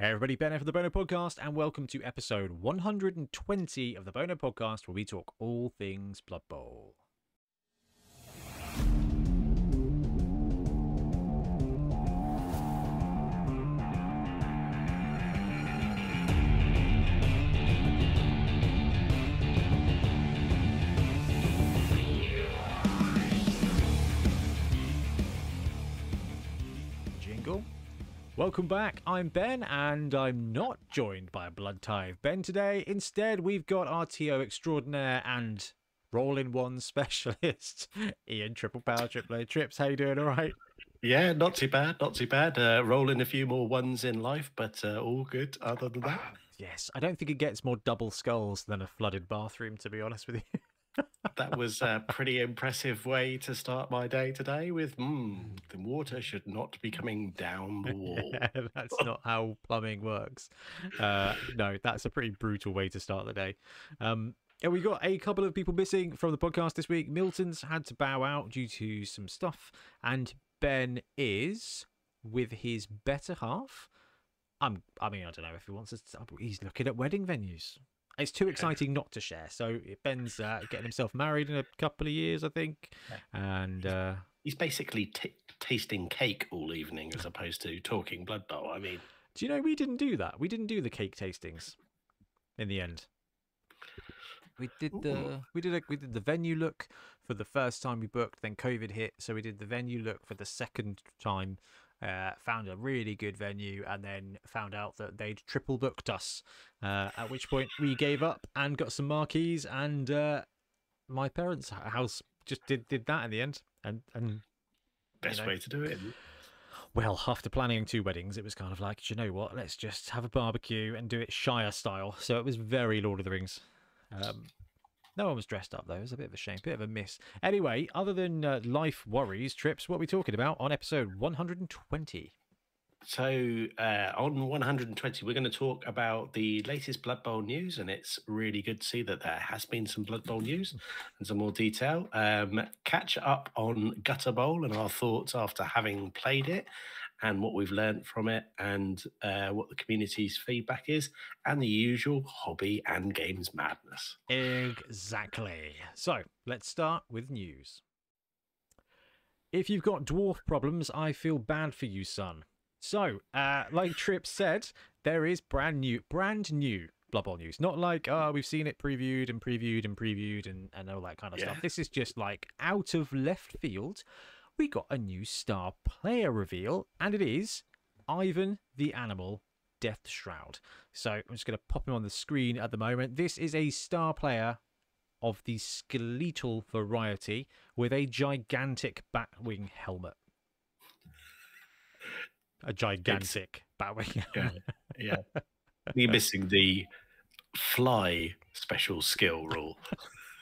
Hey everybody, Ben here for the Bonehead Podcast, and welcome to episode 120 of the Bonehead Podcast, where we talk all things Blood Bowl. Welcome back. I'm Ben, and I'm not joined by a blood tithe Ben today. Instead, we've got our TO extraordinaire and roll-in one specialist, Ian Triple Power Triple A Trips. How you doing? All right. Yeah, not too bad, not too bad. Uh, rolling a few more ones in life, but uh, all good other than that. Yes, I don't think it gets more double skulls than a flooded bathroom, to be honest with you. That was a pretty impressive way to start my day today with, mm, the water should not be coming down the wall. That's not how plumbing works. Uh, no, that's a pretty brutal way to start the day. Um, and we got a couple of people missing from the podcast this week. Milton's had to bow out due to some stuff, and Ben is with his better half. I'm. I mean, I don't know if he wants to. He's looking at wedding venues. It's too exciting not to share. So Ben's uh, getting himself married in a couple of years, I think, and uh, He's basically t- tasting cake all evening as opposed to talking Blood Bowl. I mean, Do you know we didn't do that? We didn't do the cake tastings in the end. We did the Ooh. we did a, we did the venue look for the first time we booked, then COVID hit, so we did the venue look for the second time. Uh, found a really good venue, and then found out that they'd triple booked us. Uh, at which point we gave up and got some marquees, and uh, my parents' house just did did that in the end. And and best know. way to do it. well, after planning two weddings, it was kind of like, "Do you know what? Let's just have a barbecue and do it Shire style. So it was very Lord of the Rings. Um, no one was dressed up though. It was a bit of a shame, bit of a miss. Anyway, other than uh, life worries, trips, what are we talking about on episode 120? So, uh, on 120, we're going to talk about the latest Blood Bowl news, and it's really good to see that there has been some Blood Bowl news and some more detail. Um, catch up on Gutter Bowl and our thoughts after having played it, and what we've learned from it, and uh, what the community's feedback is, and the usual hobby and games madness. Exactly. So let's start with news. If you've got dwarf problems, I feel bad for you, son. So, uh, like Trip said, there is brand new, brand new Blood Bowl news. Not like, oh, we've seen it previewed and previewed and previewed and, and all that kind of stuff. This is just like out of left field. We got a new star player reveal, and it is Ivan the Animal Death Shroud. So I'm just going to pop him on the screen at the moment. This is a star player of the skeletal variety with a gigantic batwing helmet. A gigantic batwing Yeah, helmet. yeah. You're missing the fly special skill rule.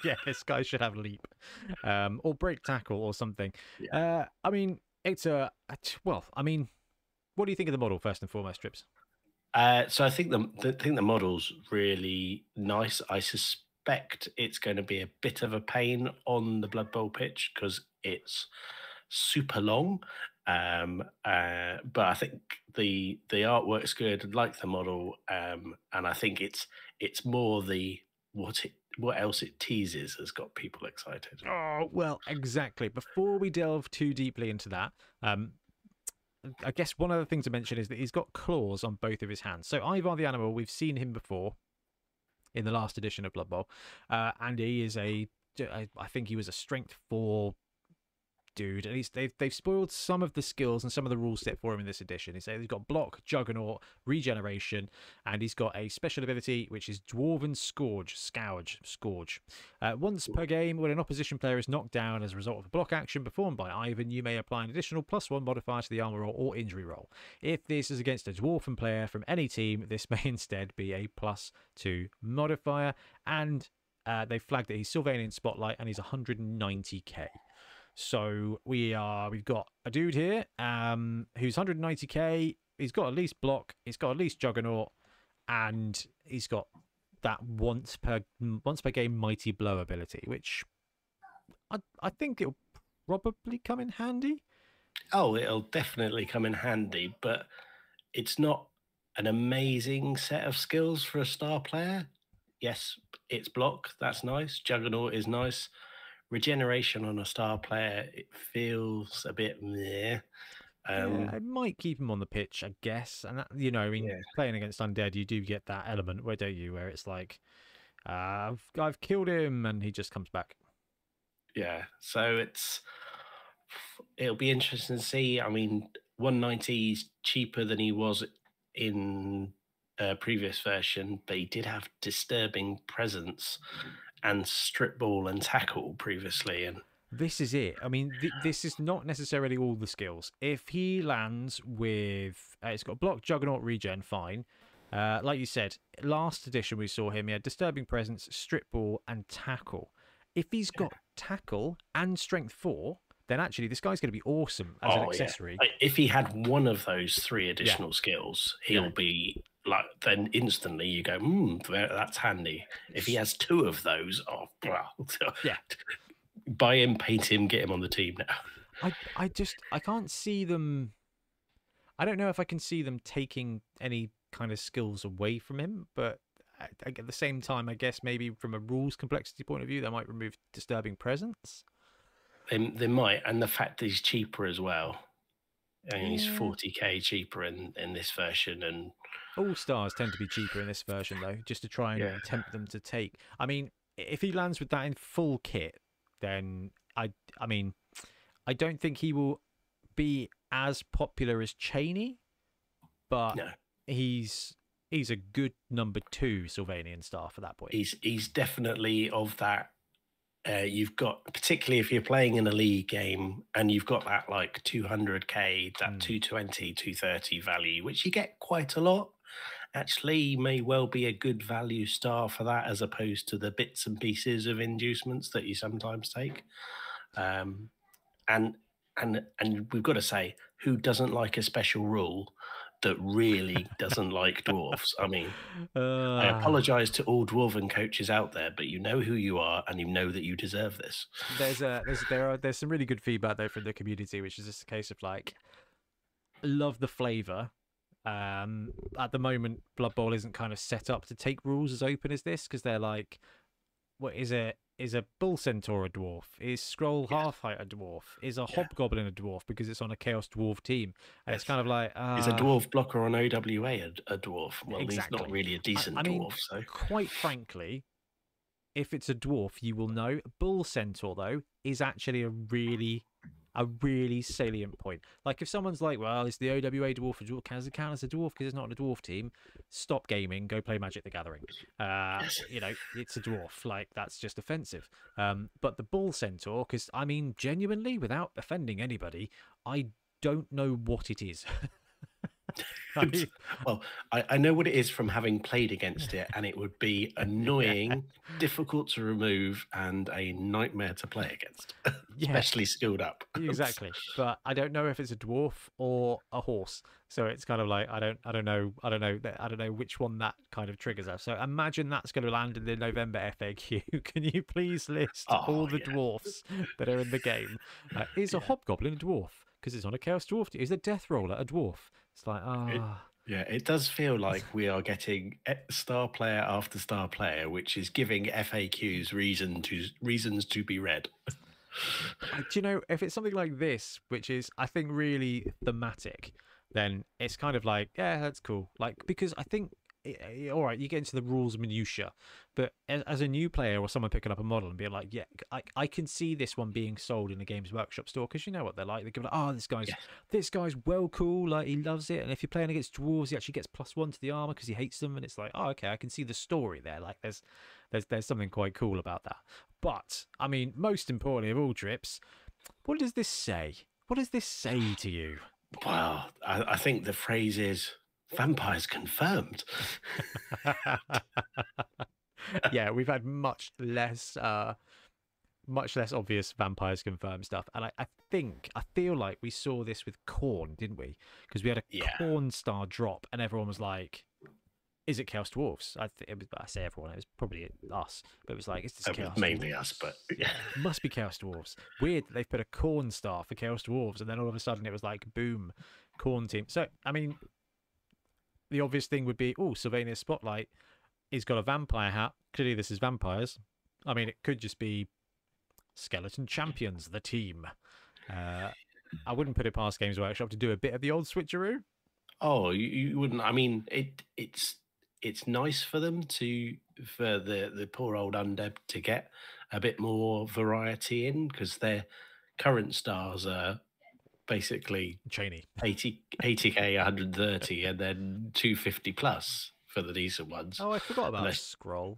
Yeah, this guy should have leap, um, or break tackle or something. Yeah. Uh, I mean, it's a well. I mean, what do you think of the model first and foremost, Trips? Uh, so I think the, the think the model's really nice. I suspect it's going to be a bit of a pain on the Blood Bowl pitch because it's super long. Um, uh, but I think the the artwork's good. I like the model, um, and I think it's it's more the what it what else it teases has got people excited. Oh, well, exactly. Before we delve too deeply into that, um, I guess one other thing to mention is that he's got claws on both of his hands. So Ivan the animal, we've seen him before in the last edition of Blood Bowl, uh, and he is a, I think he was a strength four dude. and he's they've they've spoiled some of the skills and some of the rules set for him in this edition. He's he's got block, juggernaut, regeneration, and he's got a special ability which is Dwarven Scourge, Scourge, Scourge. Uh, once per game, when an opposition player is knocked down as a result of a block action performed by Ivan, you may apply an additional plus one modifier to the armor roll or injury roll. If this is against a Dwarven player from any team, this may instead be a plus two modifier. And uh, they flagged that he's Sylvanian Spotlight and he's 190k. So we are we've got a dude here um who's 190k. He's got at least block, he's got at least juggernaut, and he's got that once per once per game mighty blow ability, which I I think it'll probably come in handy. Oh, it'll definitely come in handy, but it's not an amazing set of skills for a star player. Yes, it's block. That's nice. Juggernaut is nice. Regeneration on a star player, it feels a bit meh. Um, yeah, it might keep him on the pitch, I guess. And that, you know, I mean, Yeah. playing against undead, you do get that element, where don't you? Where it's like, uh, I've I've killed him, and he just comes back. Yeah, so it's it'll be interesting to see. I mean, 190 is cheaper than he was in a previous version, but he did have disturbing presence and strip ball and tackle previously, and This is it. I mean, th- this is not necessarily all the skills. If he lands with, uh, it's got block, juggernaut, regen, fine. Uh, like you said, last edition we saw him. He had disturbing presence, strip ball, and tackle. If he's got tackle and strength four, then actually this guy's going to be awesome as an Oh, yeah. accessory. Like, if he had one of those three additional skills, he'll Yeah. be like then instantly you go, hmm, that's handy. If he has two of those, oh, well, Yeah. buy him, paint him, get him on the team now. I I just I can't see them. I don't know if I can see them taking any kind of skills away from him, but at the same time, I guess maybe from a rules complexity point of view, they might remove disturbing presence. They, they might, and the fact that he's cheaper as well. I mean, he's 40k cheaper in, in this version, and All stars tend to be cheaper in this version, though, just to try and Yeah. tempt them to take. I mean, if he lands with that in full kit, then I I mean, I don't think he will be as popular as Chaney, but no, he's he's a good number two Sylvanian star for that point. he's he's definitely of that. Uh, you've got particularly if you're playing in a league game and you've got that like 200k, that Mm. 220, 230 value, which you get quite a lot. Actually, may well be a good value star for that, as opposed to the bits and pieces of inducements that you sometimes take. Um, and and and we've got to say, who doesn't like a special rule that really doesn't like dwarfs? I mean, I Uh, apologize to all dwarven coaches out there, but you know who you are and you know that you deserve this. There's a there's there are there's some really good feedback though from the community, which is just a case of like love the flavor. Um, at the moment, Blood Bowl isn't kind of set up to take rules as open as this because they're like, what is a is a bull centaur a dwarf? Is scroll Yeah. half height a dwarf? Is a Yeah. hobgoblin a dwarf because it's on a chaos dwarf team? And it's kind of like Is a uh, dwarf blocker on OWA a, a dwarf? Well, he's not really a decent I mean, dwarf, so quite frankly, if it's a dwarf, you will know. Bull Centaur, though, is actually a really, a really salient point. Like if someone's like, "Well, it's the OWA dwarf. A dwarf count as a dwarf because it's not a dwarf team?" Stop gaming. Go play Magic the Gathering. Uh, You know, it's a dwarf. Like that's just offensive. Um, but the Bull Centaur, because I mean, genuinely, without offending anybody, I don't know what it is. I well, I, I know what it is from having played against it, and it would be annoying, difficult to remove, and a nightmare to play against, yeah. especially skilled up. exactly but i don't know if it's a dwarf or a horse so it's kind of like i don't i don't know i don't know i don't know which one that kind of triggers us so imagine that's going to land in the november faq can you please list Oh, all the yeah. dwarfs that are in the game uh, is a hobgoblin a dwarf because it's on a chaos dwarf is a death roller a dwarf it's like ah Yeah, it does feel like we are getting star player after star player, which is giving FAQs reason to reasons to be read. Do you know if it's something like this which is i think really thematic then it's kind of like yeah that's cool like because i think i- all right you get into the rules minutia but as, as a new player or someone picking up a model and being like yeah i, I can see this one being sold in a games workshop store because you know what they're like they're gonna like oh this guy's Yes. this guy's well cool like he loves it and if you're playing against dwarves he actually gets plus one to the armor because he hates them and it's like oh okay i can see the story there like there's there's there's something quite cool about that. But i mean most importantly of all trips what does this say? What does this say to you? Well, I, I think the phrase is vampires confirmed. yeah we've had much less uh much less obvious vampires confirmed stuff and I, I think i feel like we saw this with Khorne didn't we because we had a Yeah. Khorne star drop and everyone was like is it chaos dwarfs i th- it was, i say everyone it was probably us but it was like it's just Uh, well, chaos mainly Dwarfs. us, but yeah, it must be Chaos Dwarves. Weird that they've put a Khorne star for Chaos Dwarves, and then all of a sudden it was like boom, Khorne team. So I mean, the obvious thing would be, oh, Sylvania's Spotlight. He's got a vampire hat. Clearly, this is vampires. I mean, it could just be Skeleton Champions, the team. Uh, I wouldn't put it past Games Workshop to do a bit of the old switcheroo. Oh, you, you wouldn't. I mean, it it's it's nice for them to for the the poor old undead to get a bit more variety in because their current stars are basically Chaney. 80 80k 130 and then 250 plus for the decent ones. Oh, I forgot about Unless- Skrull.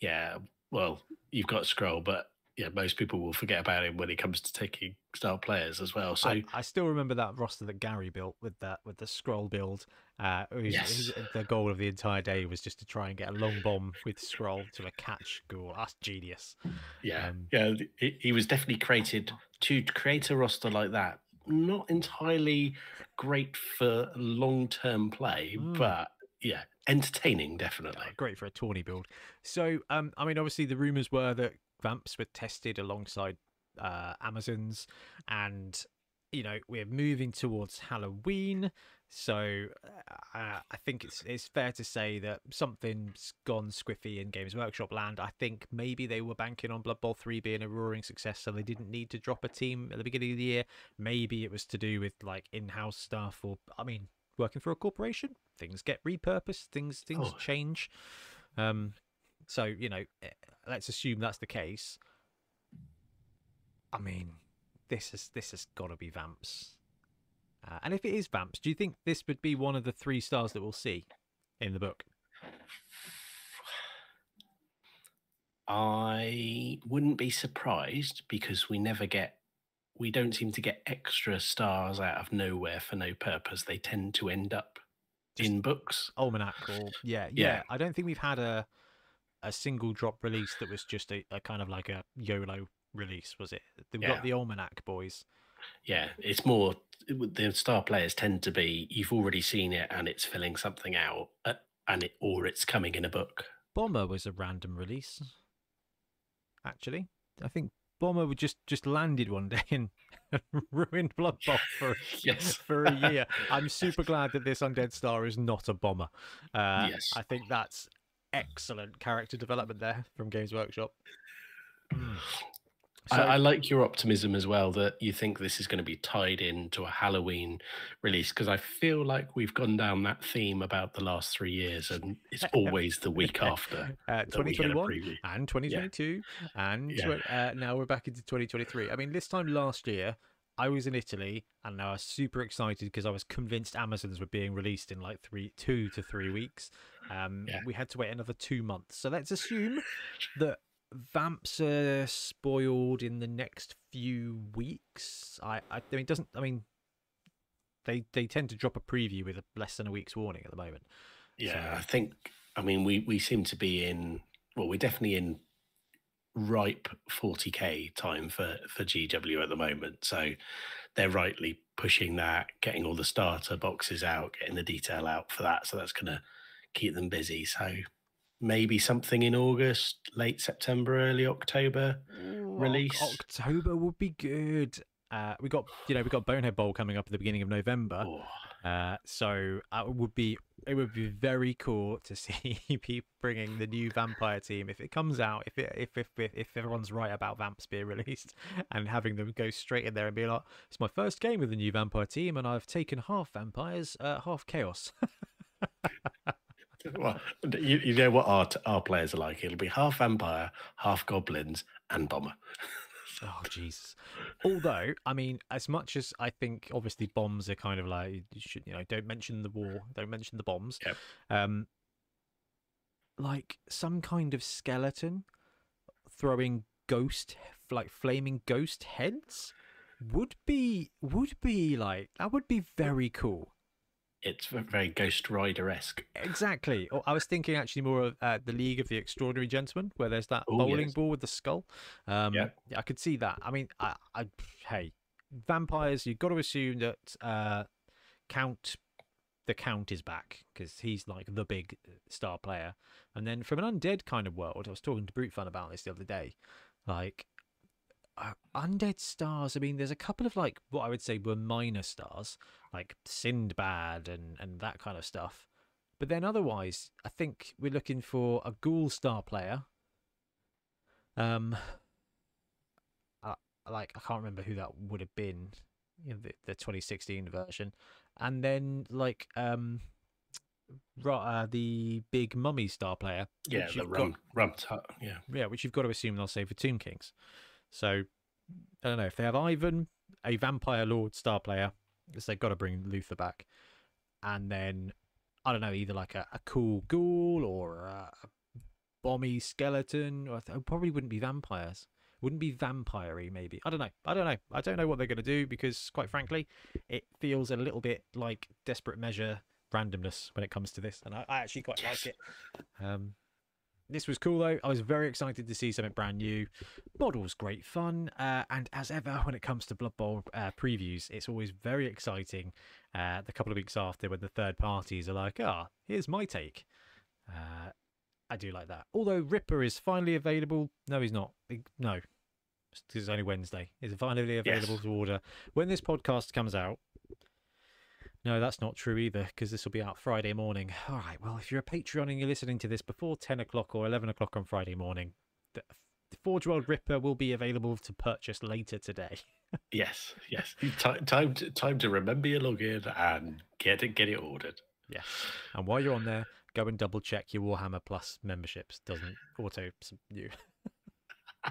Yeah, well, you've got Skrull, but yeah, most people will forget about him when it comes to taking star players as well. So I, I still remember that roster that Gary built with that with the Skrull build. Uh, whose- Yes. whose- the goal of the entire day was just to try and get a long bomb with Skrull to a catch goal. That's genius. yeah, um, yeah, he, he was definitely created to create a roster like that. Not entirely great for long term play, Mm. but yeah, entertaining definitely. Uh, Great for a tawny build. So, um, I mean, obviously the rumors were that vamps were tested alongside uh, Amazons, and you know we're moving towards Halloween. So, uh, I think it's it's fair to say that something's gone squiffy in Games Workshop land. I think maybe they were banking on Blood Bowl three being a roaring success, so they didn't need to drop a team at the beginning of the year. Maybe it was to do with like in-house stuff, or I mean, working for a corporation, things get repurposed, things things Oh. change. Um, so you know, eh, let's assume that's the case. I mean, this is this has got to be Vamps. Uh, and if it is Vamps, do you think this would be one of the three stars that we'll see in the book? I wouldn't be surprised because we never get, we don't seem to get extra stars out of nowhere for no purpose. They tend to end up Just- in books. Almanac or yeah, yeah, Yeah. I don't think we've had a a single drop release that was just a, a kind of like a YOLO release, was it? We've Yeah. got the Almanac boys. Yeah, it's more the star players tend to be you've already seen it and it's filling something out, uh, and it or it's coming in a book. Bomber was a random release. Actually, I think Bomber would just just landed one day and ruined Blood Bowl for Yes. for a year. I'm super glad that this Undead Star is not a bomber. Uh, Yes. I think that's excellent character development there from Games Workshop. Mm. I, I like your optimism as well that you think this is going to be tied into a Halloween release because I feel like we've gone down that theme about the last three years and it's always the week after. uh, that we get a 2021 and 2022 and Yeah. uh, now we're back into 2023 i mean this time last year i was in italy and i was super excited because i was convinced amazons were being released in like three two to three weeks um Yeah. we had to wait another two months so let's assume that vamps are spoiled in the next few weeks i i, I mean it doesn't i mean they they tend to drop a preview with a, less than a week's warning at the moment Yeah, So- I think. I mean, we we seem to be in. Well, we're definitely in ripe 40k time for for GW at the moment. So they're rightly pushing that, getting all the starter boxes out, getting the detail out for that. So that's going to keep them busy. So maybe something in August, late September, early October. Ooh, release. October would be good. Uh, we got you know we got Bonehead Bowl coming up at the beginning of November, Oh, uh, so uh, it would be it would be very cool to see people bringing the new vampire team if it comes out if it if if if, if everyone's right about vamps being released and having them go straight in there and be like it's my first game with the new vampire team and I've taken half vampires uh, half chaos well, you, you know what our our players are like. It'll be half vampire, half goblins, and bomber. Oh Jesus! Although, I mean, as much as I think, obviously, bombs are kind of like you should, you know, don't mention the war, don't mention the bombs. Yep. Um, like some kind of skeleton throwing ghost, like flaming ghost heads, would be would be like that would be very cool. It's very Ghost Rider esque. Exactly. I was thinking actually more of uh, the League of the Extraordinary Gentlemen, where there's that Oh, bowling yes. ball with the skull. Um, Yeah. I could see that. I mean, I, I, hey, vampires. You've got to assume that uh, Count, the Count is back because he's like the big uh, star player. And then from an undead kind of world, I was talking to Brute Fun about this the other day. Like uh, undead stars. I mean, there's a couple of like what I would say were minor stars, like Sindbad and and that kind of stuff. But then otherwise, I think we're looking for a Ghoul star player. Um, uh, like I can't remember who that would have been, you know, the, the 2016 version, and then like um, uh, the big Mummy star player. Yeah, the you've got- rum rum. Yeah. yeah, which you've got to assume they'll save for Tomb Kings. So I don't know if they have Ivan, a vampire lord star player, because they've got to bring Luthor back, and then I don't know either like a, a cool ghoul or a, a bomby skeleton, or it probably wouldn't be vampires. Wouldn't be vampire-y, maybe. I don't know. I don't know. I don't know what they're going to do because, quite frankly, it feels a little bit like desperate measure randomness when it comes to this, and I, I actually quite like it. Um, this was cool though. I was very excited to see something brand new. Models great fun, uh, and as ever, when it comes to Blood Bowl uh, previews, it's always very exciting. Uh, the couple of weeks after, when the third parties are like, "Ah, here's my take." Uh, I do like that. Although Ripper is finally available. No, he's not. No, it's only Wednesday. Is finally available Yes. to order when this podcast comes out. No, that's not true either, because this will be out Friday morning. All right, well, if you're a Patreon and you're listening to this before 10 o'clock or 11 o'clock on Friday morning, the Forge World Ripper will be available to purchase later today. Yes. Yes. Time time to time to remember your login and get it get it ordered. Yes. And while you're on there, go and double check your Warhammer Plus memberships. Doesn't auto you.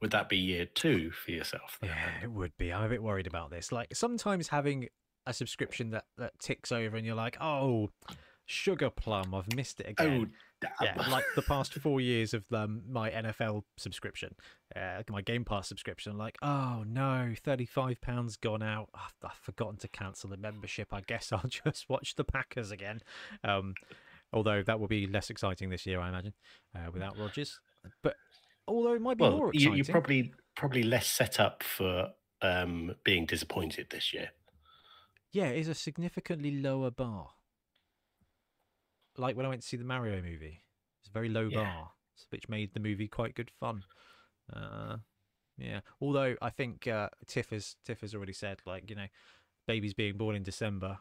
Would that be year two for yourself? then? Yeah, it would be. I'm a bit worried about this. Like sometimes having a subscription that, that ticks over and you're like, oh, sugar plum, I've missed it again. Oh, damn. yeah, like the past four years of um, my NFL subscription, uh, my Game Pass subscription. Like, oh no, thirty-five pounds gone out. I've, I've forgotten to cancel the membership. I guess I'll just watch the Packers again. Um, although that will be less exciting this year, I imagine, uh, without Rodgers. But although it might be well, more you, exciting. you're probably probably less set up for um, being disappointed this year. Yeah, it is a significantly lower bar. Like when I went to see the Mario movie, it's a very low Yeah. bar, which made the movie quite good fun. Uh, yeah, although I think uh, Tiff has Tiff has already said, like you know, babies being born in December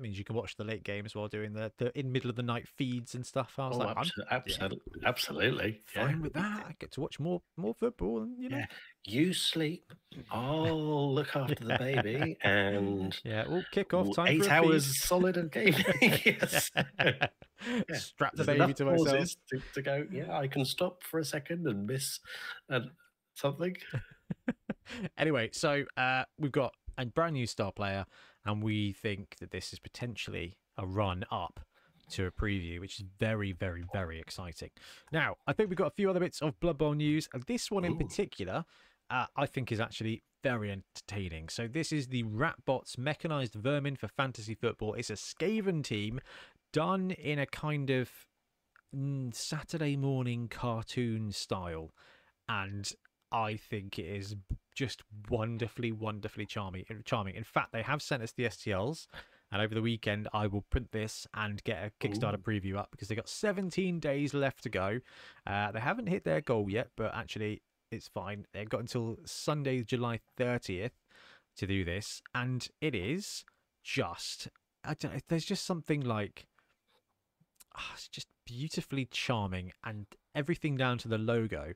means you can watch the late games while doing the, the in middle of the night feeds and stuff. I was Oh, like, abso- absolutely, absolutely. yeah. fine with that. I get to watch more more football, and you know, Yeah. You sleep. I'll look after the baby, and yeah. Well, kick off time eight for a feed. hours solid of gaming. yes. Strap the baby to myself. to, to go. Yeah, I can stop for a second and miss uh, something. anyway, so uh, we've got a brand new star player, and we think that this is potentially a run up to a preview, which is very, very, very exciting. Now, I think we've got a few other bits of Blood Bowl news, and this one in Ooh. particular, uh, I think is actually very entertaining. So this is the Ratbotz Mechanized Vermin for Fantasy Football. It's a Skaven team done in a kind of mm, Saturday morning cartoon style, and I think it is just wonderfully, wonderfully charming. Charming. In fact, they have sent us the STLs, and over the weekend I will print this and get a Kickstarter Ooh. preview up because they got 17 days left to go. Uh, they haven't hit their goal yet, but actually it's fine. They've got until Sunday, July 30th to do this, and it is just. I don't know, there's just something like ah, it's just beautifully charming and everything down to the logo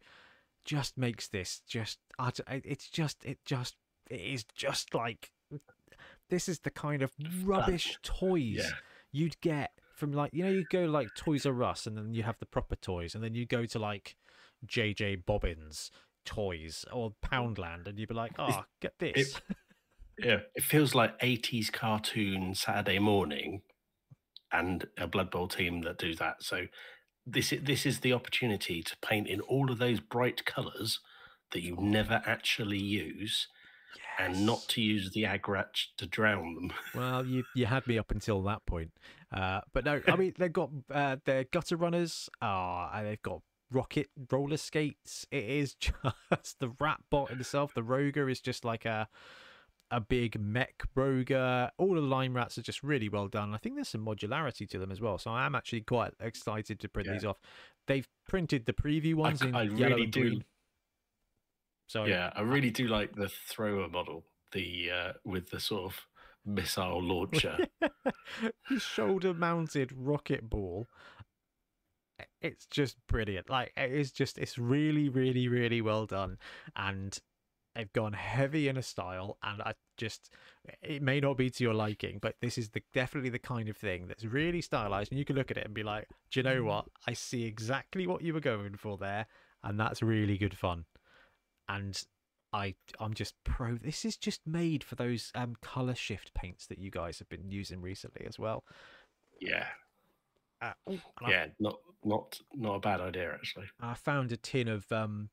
just makes this just I d- I- it's just it just it is just like this is the kind of rubbish toys Yeah. you'd get from like you know you go like Toys R Us and then you have the proper toys and then you go to like JJ Bobbins toys or Poundland and you'd be like oh get this Yeah, it feels like 80s cartoon Saturday morning and a Blood Bowl team that do that. So this this is the opportunity to paint in all of those bright colors that you never actually use and not to use the Agrax to drown them. Well, you you had me up until that point, uh, but no, I mean they've got uh, their gutter runners, uh, and they've got rocket roller skates. It is just the rat bot itself. The Roger is just like a a big mech Roger. All the line rats are just really well done. I think there's some modularity to them as well, so I am actually quite excited to print Yeah. these off. They've printed the preview ones c- in I yellow really and do- green. So Yeah, I really do like the thrower model, the uh, with the sort of missile launcher. shoulder mounted rocket ball. It's just brilliant. Like it is just it's really, really, really well done. And they've gone heavy in a style and I just it may not be to your liking, but this is the definitely the kind of thing that's really stylized and you can look at it and be like, Do you know what? I see exactly what you were going for there, and that's really good fun. And I I'm just pro. This is just made for those um color shift paints that you guys have been using recently as well. Yeah, Uh, and I- yeah, not not not a bad idea actually. I found a tin of um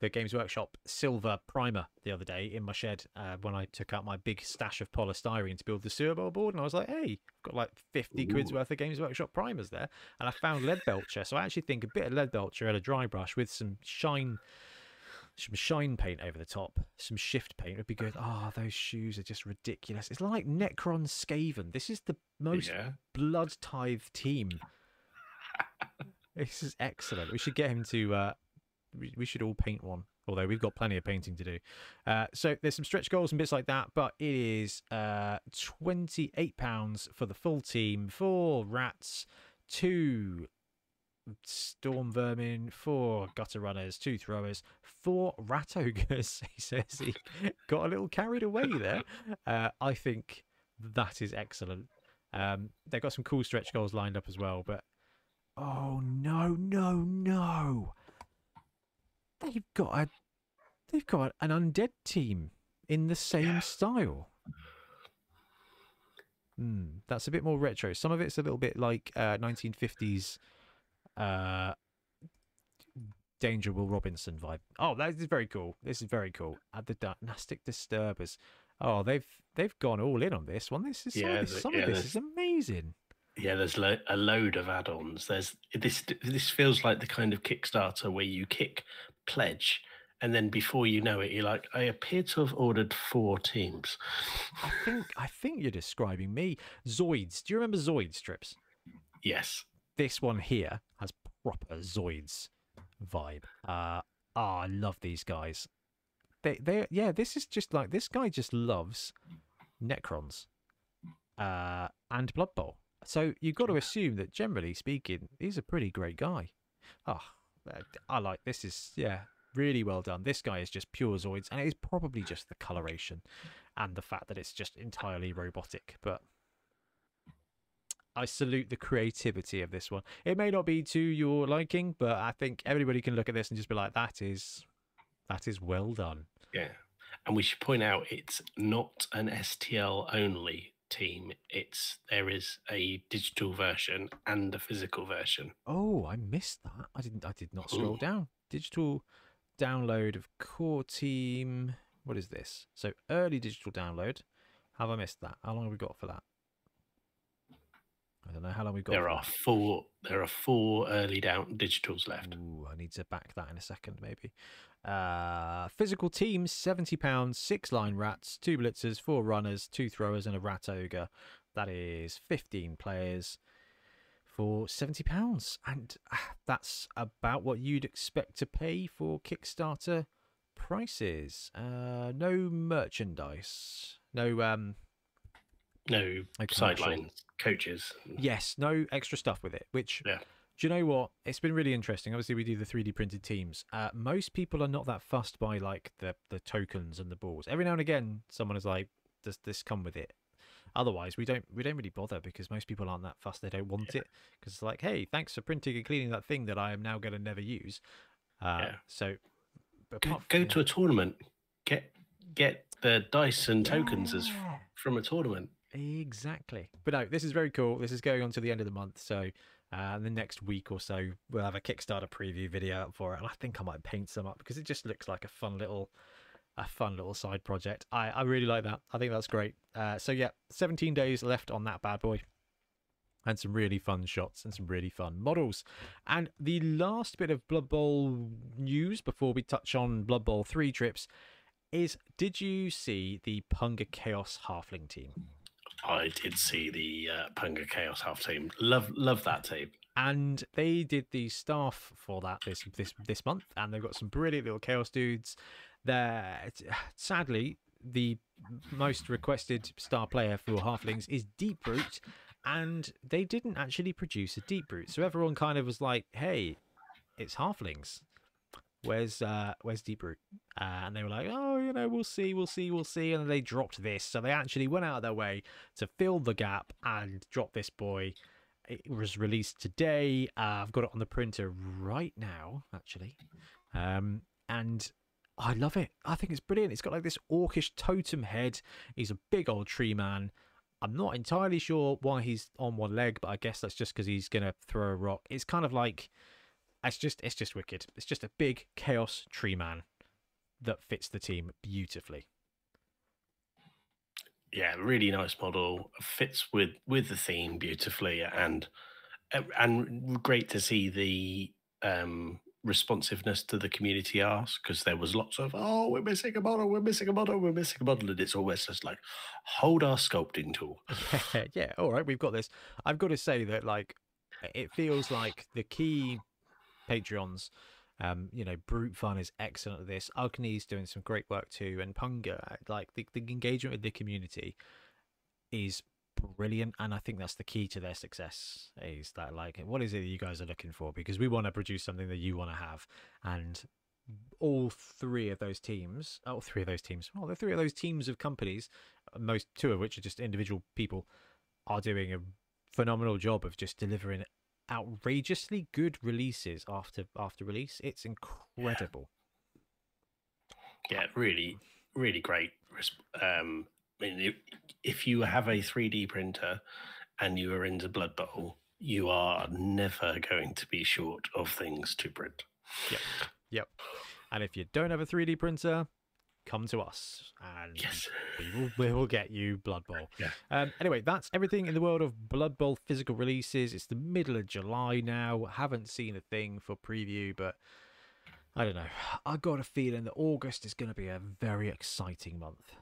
the Games Workshop silver primer the other day in my shed uh, when I took out my big stash of polystyrene to build the sewer bowl board, and I was like, "Hey, I've got like fifty quid's worth of Games Workshop primers there," and I found Leadbelcher. So I actually think a bit of Leadbelcher and a dry brush with some shine, some shine paint over the top, some shift paint would be good. Oh, those shoes are just ridiculous. It's like Necron Skaven. This is the most yeah, blood tithe team. this is excellent. We should get him to. Uh, we, we should all paint one. Although we've got plenty of painting to do. Uh, so there's some stretch goals and bits like that, but it is uh, twenty-eight pounds for the full team. Four rats, two storm vermin, four gutter runners, two throwers, four rat ogres. He says he got a little carried away there. Uh, I think that is excellent. Um, they've got some cool stretch goals lined up as well, but oh no, no, no! They've got a they've got an undead team in the same Yeah. style. Hmm, that's a bit more retro. Some of it's a little bit like uh, 1950s uh, Danger Will Robinson vibe. Oh, that is very cool. This is very cool. At the Dynastic Disturbers. Oh, they've they've gone all in on this one. This is some of this, some yeah, of this is amazing. yeah. There's lo- a load of add-ons. There's this. This feels like the kind of Kickstarter where you kick pledge, and then before you know it, you're like, I appear to have ordered four teams. I think I think you're describing me. Zoids. Do you remember Zoid strips? Yes. This one here has proper Zoids vibe. Uh ah, I love these guys. They they yeah, this is just like this guy just loves Necrons. Uh and Blood Bowl. So you've got to assume that generally speaking, he's a pretty great guy. Oh, Uh, I like this is yeah, really well done. This guy is just pure Zoids, and it is probably just the coloration and the fact that it's just entirely robotic. But I salute the creativity of this one. It may not be to your liking, but I think everybody can look at this and just be like, "That is, that is well done." Yeah. And we should point out it's not an STL only team. It's there is a digital version and a physical version. Oh, I missed that. I didn't. I did not scroll Ooh. down. Digital download of core team. What is this? So early digital download. Have I missed that? How long have we got for that? I don't know how long we've got. There are that. four there are four early down digitals left. Ooh, I need to back that in a second, maybe. Uh, physical teams, seventy pounds, six line rats, two blitzers, four runners, two throwers, and a rat ogre. That is fifteen players for seventy pounds, and ah, that's about what you'd expect to pay for Kickstarter prices. Uh, no merchandise, no um, No no sidelines coaches. Yes, no extra stuff with it. Which, Yeah. Do you know what? It's been really interesting. Obviously, we do the 3D printed teams. Uh, most people are not that fussed by like the the tokens and the balls. Every now and again, someone is like, "Does this come with it?" Otherwise, we don't we don't really bother because most people aren't that fussed. They don't want Yeah. it because it's like, "Hey, thanks for printing and cleaning that thing that I am now going to never use." Uh, Yeah. So, but Go, go to a tournament. Get get the dice and tokens as from a tournament. Exactly. But no, this is very cool. This is going on to the end of the month. So uh, the next week or so, we'll have a Kickstarter preview video up for it. And I think I might paint some up because it just looks like a fun little a fun little side project. I, I really like that. I think that's great. Uh, so yeah, 17 days left on that bad boy. And some really fun shots and some really fun models. And the last bit of Blood Bowl news before we touch on Blood Bowl 3 trips is did you see the Punga Chaos Halfling team? I did see the uh, Punga Chaos half team. Love love that team. and they did the staff for that this this this month, and they've got some brilliant little chaos dudes. There, sadly, the most requested star player for Halflings is Deeproot, and they didn't actually produce a Deeproot. So everyone kind of was like, "Hey, it's Halflings. Where's uh, where's Deeproot?" Uh, and they were like, "Oh, you know, we'll see, we'll see, we'll see." And they dropped this, so they actually went out of their way to fill the gap and drop this boy. It was released today. Uh, I've got it on the printer right now, actually, um, and I love it. I think it's brilliant. It's got like this orcish totem head. He's a big old tree man. I'm not entirely sure why he's on one leg, but I guess that's just because he's gonna throw a rock. It's kind of like it's just it's just wicked. It's just a big chaos tree man that fits the team beautifully. Yeah, really nice model. Fits with with the theme beautifully, and and great to see the um responsiveness to the community ask because there was lots of oh we're missing a model we're missing a model we're missing a model and it's always just like hold our sculpting tool yeah, yeah all right we've got this i've got to say that like it feels like the key patreons. Um you know brute fun is excellent at this. Ugni's doing some great work too and punga like the, the engagement with the community is brilliant and i think that's the key to their success is that like what is it that you guys are looking for? Because we want to produce something that you want to have and all three of those teams all three of those teams well the three of those teams of companies most two of which are just individual people are doing a phenomenal job of just delivering outrageously good releases after after release it's incredible yeah, yeah really really great um I mean, if you have a 3D printer and you are into Blood Bowl, you are never going to be short of things to print. Yep. Yep. And if you don't have a 3D printer, come to us and yes. we, will, we will get you Blood Bowl. Yeah. Um, anyway, that's everything in the world of Blood Bowl physical releases. It's the middle of July now. Haven't seen a thing for preview, but I don't know. I got a feeling that August is going to be a very exciting month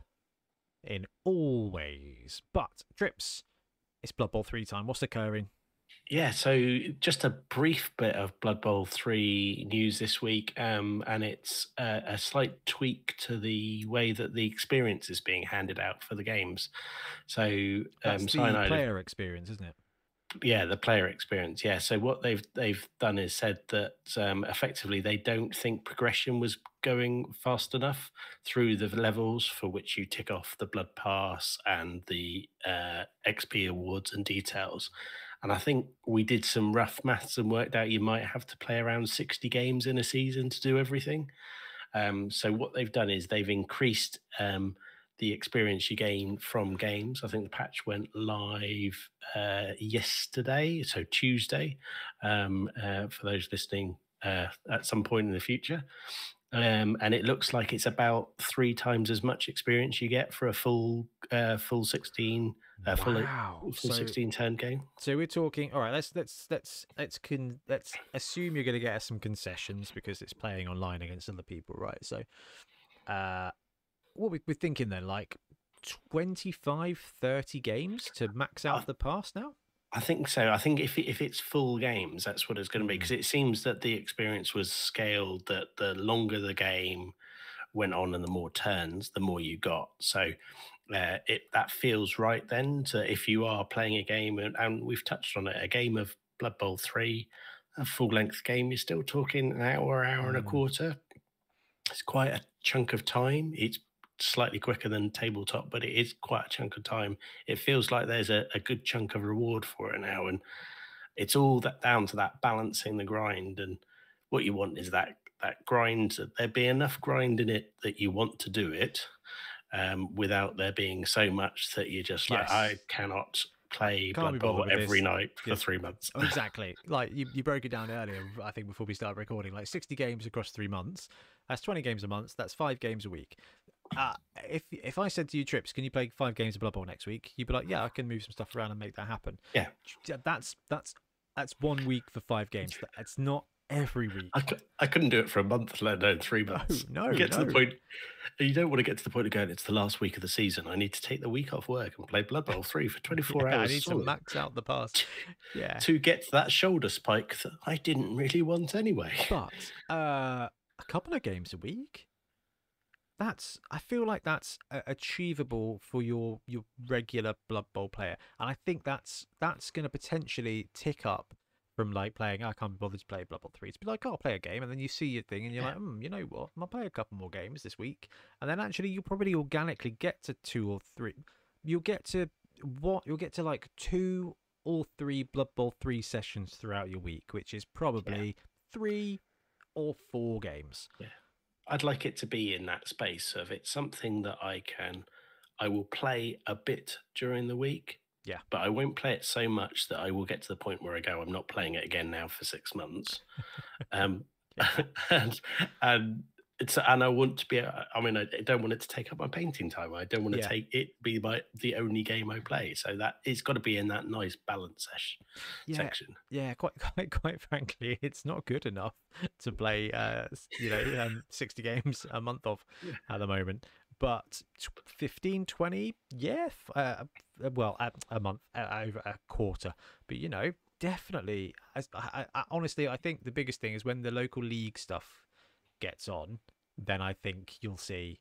in all ways. But trips, it's Blood Bowl three time. What's occurring? Yeah, so just a brief bit of Blood Bowl 3 news this week, um, and it's a, a, slight tweak to the way that the experience is being handed out for the games. So, um, That's the Cyanide, player experience, isn't it? yeah the player experience yeah so what they've they've done is said that um, effectively they don't think progression was going fast enough through the levels for which you tick off the blood pass and the uh, xp awards and details and i think we did some rough maths and worked out you might have to play around 60 games in a season to do everything um, so what they've done is they've increased um, the experience you gain from games. I think the patch went live uh, yesterday, so Tuesday, um, uh, for those listening uh, at some point in the future. Um, and it looks like it's about three times as much experience you get for a full uh, full sixteen uh, full, wow. full so, sixteen turn game. So we're talking. All right, let's let's let's let's con, let's assume you're going to get us some concessions because it's playing online against other people, right? So, uh, what we, are thinking then, like 25, 30 games to max out I, the pass now? I think so. I think if if it's full games, that's what it's going to be because mm. it seems that the experience was scaled that the longer the game went on and the more turns, the more you got. So uh, it that feels right then. To if you are playing a game and, and we've touched on it, a game of Blood Bowl three, a full length game, you're still talking an hour, hour and a mm. quarter. It's quite a chunk of time. It's slightly quicker than tabletop, but it is quite a chunk of time. It feels like there's a, a good chunk of reward for it now, and it's all that down to that balancing the grind. And what you want is that that grind. There be enough grind in it that you want to do it, um, without there being so much that you're just like, yes. I cannot play Can't Blood Bowl every this. night for yes. three months. exactly. Like you, you broke it down earlier, I think, before we started recording. Like 60 games across three months. That's 20 games a month. That's five games a week uh, if if I said to you, Trips, can you play five games of Blood Bowl next week? You'd be like, yeah, I can move some stuff around and make that happen. Yeah, that's that's that's one week for five games. That's not every week. I, I couldn't do it for a month, let alone three months. No, no, get no. to the point. You don't want to get to the point of going. It's the last week of the season. I need to take the week off work and play Blood Bowl three for twenty four yeah, hours. I need solid. to max out the pass. Yeah, to get that shoulder spike that I didn't really want anyway. But uh, a couple of games a week that's I feel like that's uh, achievable for your your regular Blood Bowl player, and I think that's that's going to potentially tick up from like playing. I can't be bothered to play Blood Bowl three. To be like, oh, I'll play a game, and then you see your thing, and you're Yeah. like, hmm, you know what? I'll play a couple more games this week, and then actually you'll probably organically get to two or three. You'll get to what? You'll get to like two or three Blood Bowl three sessions throughout your week, which is probably three or four games. Yeah. I'd like it to be in that space of it's something that I can, I will play a bit during the week. Yeah. But I won't play it so much that I will get to the point where I go, I'm not playing it again now for six months. um, and, and it's, and I want to be, I mean, I don't want it to take up my painting time. I don't want to Yeah. take it be my, the only game I play. So that it's got to be in that nice balance sesh, Yeah, section. yeah, quite, quite, quite frankly, it's not good enough to play, uh, you know, um, 60 games a month of at the moment. But t- 15, 20, yeah, uh, uh, well, a, a month, uh, over a quarter. But, you know, definitely, as, I, I, I- honestly, I think the biggest thing is when the local league stuff gets on, then I think you'll see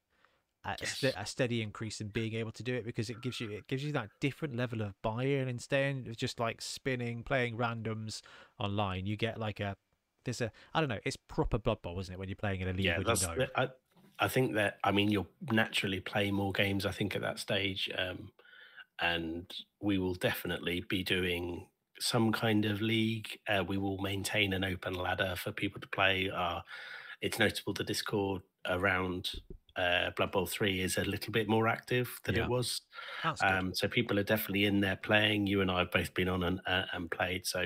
a, a Yes. a steady increase in being able to do it because it gives you it gives you that different level of buy-in instead of just like spinning playing randoms online you get like a there's a i don't know it's proper blood bowl isn't it when you're playing in a league yeah, that's. you know I, I think that I mean you'll naturally play more games. I think at that stage, um, and we will definitely be doing some kind of league. Uh, we will maintain an open ladder for people to play. Uh, it's notable the Discord around uh, Blood Bowl Three is a little bit more active than Yeah. it was. Um, so people are definitely in there playing. You and I have both been on and, uh, and played. So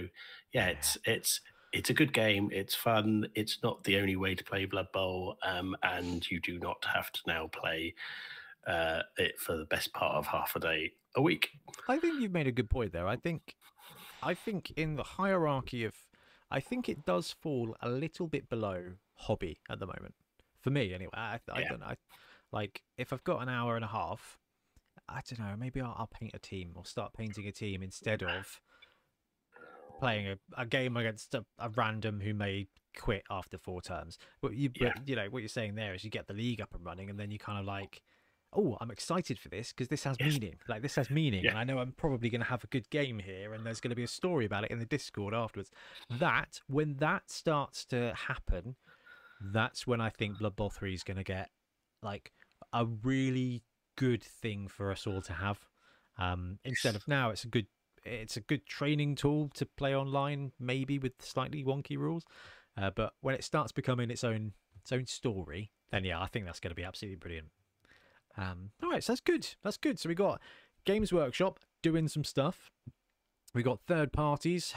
yeah, Yeah. it's it's it's a good game. It's fun. It's not the only way to play Blood Bowl, um, and you do not have to now play uh, it for the best part of half a day a week. I think you've made a good point there. I think, I think in the hierarchy of, I think it does fall a little bit below hobby at the moment. For me, anyway. I, I Yeah. don't know. Like if I've got an hour and a half, I don't know. Maybe I'll, I'll paint a team or start painting a team instead of playing a, a game against a, a random who may quit after four turns. But you, Yeah. but, you know, what you're saying there is you get the league up and running, and then you kind of like, oh, I'm excited for this because this has Yes. meaning. Like this has meaning, Yeah. and I know I'm probably going to have a good game here, and there's going to be a story about it in the Discord afterwards. That when that starts to happen, that's when I think Blood Bowl Three is going to get like a really good thing for us all to have. Um, instead of now, it's a good it's a good training tool to play online, maybe with slightly wonky rules. Uh, but when it starts becoming its own its own story, then yeah, I think that's going to be absolutely brilliant. Um, all right, so that's good. That's good. So we got Games Workshop doing some stuff. We got third parties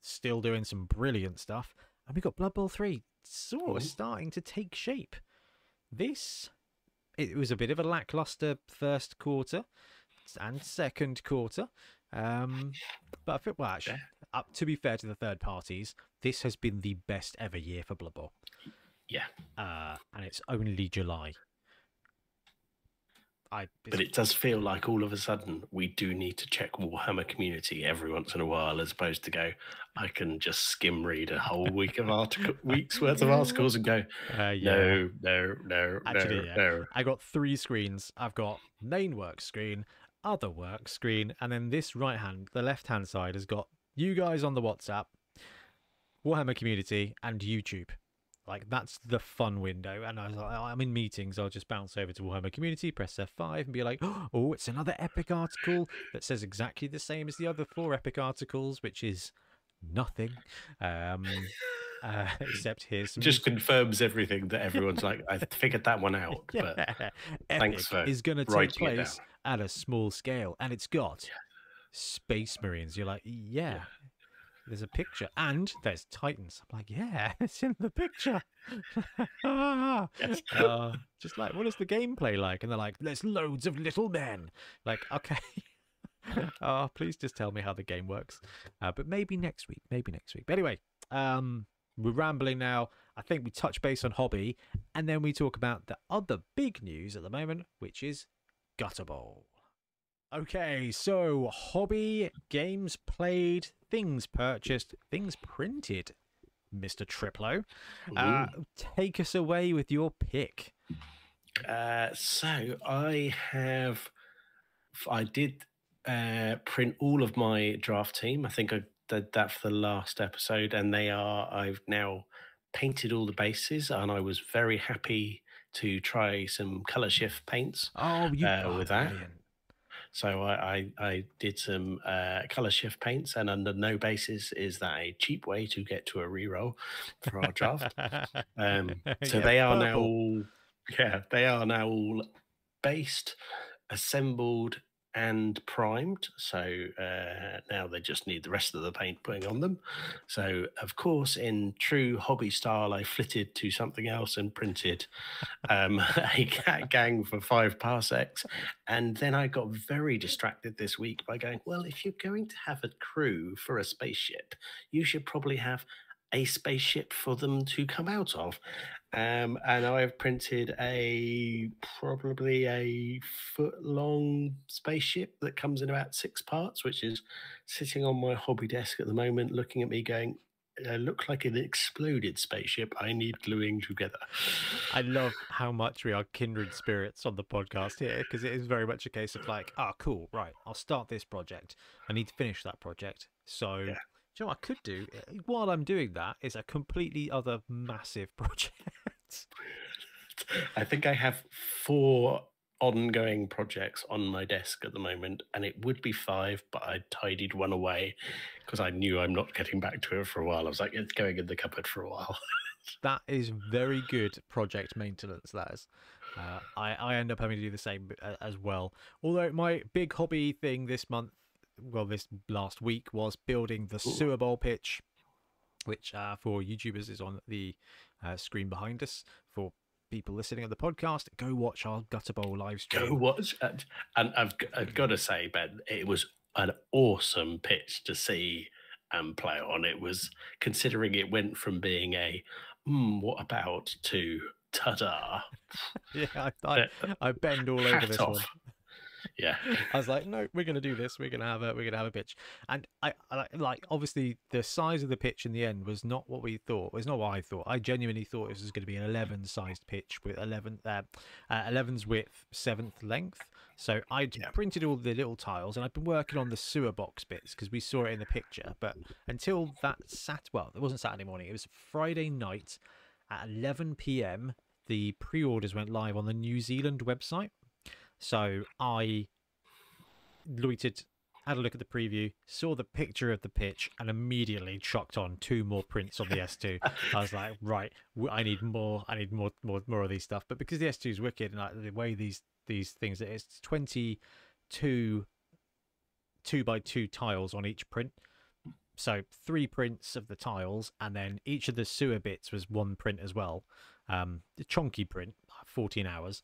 still doing some brilliant stuff, and we got Blood Bowl three sort of starting to take shape. This it was a bit of a lackluster first quarter and second quarter. Um, but I feel well, actually, up to be fair to the third parties, this has been the best ever year for Blood Bowl. Yeah. Uh, and it's only July. I But it does feel like all of a sudden we do need to check Warhammer community every once in a while, as opposed to go, I can just skim read a whole week of article, weeks worth of articles and go, uh, yeah. no, no, no, Actually, no, yeah. no. I got three screens. I've got main work screen, other work screen, and then this right hand, the left hand side has got you guys on the WhatsApp, Warhammer community, and YouTube. Like that's the fun window. And I was like, I'm in meetings. I'll just bounce over to Warhammer community, press F5, and be like, oh, it's another epic article that says exactly the same as the other four epic articles, which is nothing. Um, uh, except here's some Just confirms everything that everyone's like, I figured that one out. But yeah. thanks for is going to take place at a small scale, and it's got Space Marines. You're like, yeah, there's a picture, and there's Titans. I'm like, yeah, it's in the picture. Yes. uh, just like, what is the gameplay like? And they're like, there's loads of little men. Like, okay. oh, please just tell me how the game works. Uh, but maybe next week. Maybe next week. But anyway, um, we're rambling now. I think we touch base on hobby, and then we talk about the other big news at the moment, which is Bowl. Okay, so hobby, games played, things purchased, things printed. Mr. Triplo, uh, take us away with your pick. Uh, so I have, I did uh, print all of my draft team. I think I did that for the last episode, and they are. I've now painted all the bases, and I was very happy to try some color shift paints. Oh, you Uh, with that? brilliant. So I, I, I did some uh, color shift paints, and under no basis is that a cheap way to get to a reroll for our draft. Um, so Yeah, they are now all, yeah, they are now all based, assembled, and primed. So uh, now they just need the rest of the paint putting on them. So of course, in true hobby style, I flitted to something else and printed um, a cat gang for five parsecs. And then I got very distracted this week by going, well, if you're going to have a crew for a spaceship, you should probably have a spaceship for them to come out of. Um, and I've printed a probably a foot long spaceship that comes in about six parts, which is sitting on my hobby desk at the moment, looking at me going, I look like an exploded spaceship. I need gluing together. I love how much we are kindred spirits on the podcast here because it is very much a case of like, ah, cool, right, I'll start this project. I need to finish that project. So, Yeah. do you know what I could do while I'm doing that is a completely other massive project. I think I have four ongoing projects on my desk at the moment, and it would be five, but I tidied one away because I knew I'm not getting back to it for a while. I was like, it's going in the cupboard for a while. that is very good project maintenance. That is. Uh, I I end up having to do the same uh, as well. Although my big hobby thing this month, well, this last week was building the Ooh. sewer bowl pitch, which uh, for YouTubers is on the uh, screen behind us. For people listening on the podcast, go watch our gutter bowl live stream. Go watch it. And I've, I've got to say, Ben, it was an awesome pitch to see and play on. It was considering it went from being a hmm, what about to ta-da. Yeah, I, I, Uh, I bend all over this off. one. Yeah. I was like, no, we're gonna do this. We're gonna have a we're gonna have a pitch, and I, I like- like obviously the size of the pitch in the end was not what we thought. It's not what I thought. I genuinely thought this was going to be an 11 sized pitch with 11 uh, uh, 11's width, seventh length. So I Yeah. printed all the little tiles, and I've been working on the sewer box bits because we saw it in the picture. But until that sat well, it wasn't Saturday morning. It was Friday night at 11 p.m. The pre-orders went live on the New Zealand website. So I loitered, had a look at the preview, saw the picture of the pitch, and immediately chucked on two more prints on the S2. I was like, right, I need more. I need more, more, more of these stuff. But because the S2 is wicked, and like the way these these things, it's twenty two two by two tiles on each print. So three prints of the tiles, and then each of the sewer bits was one print as well. Um, the chunky print, fourteen hours,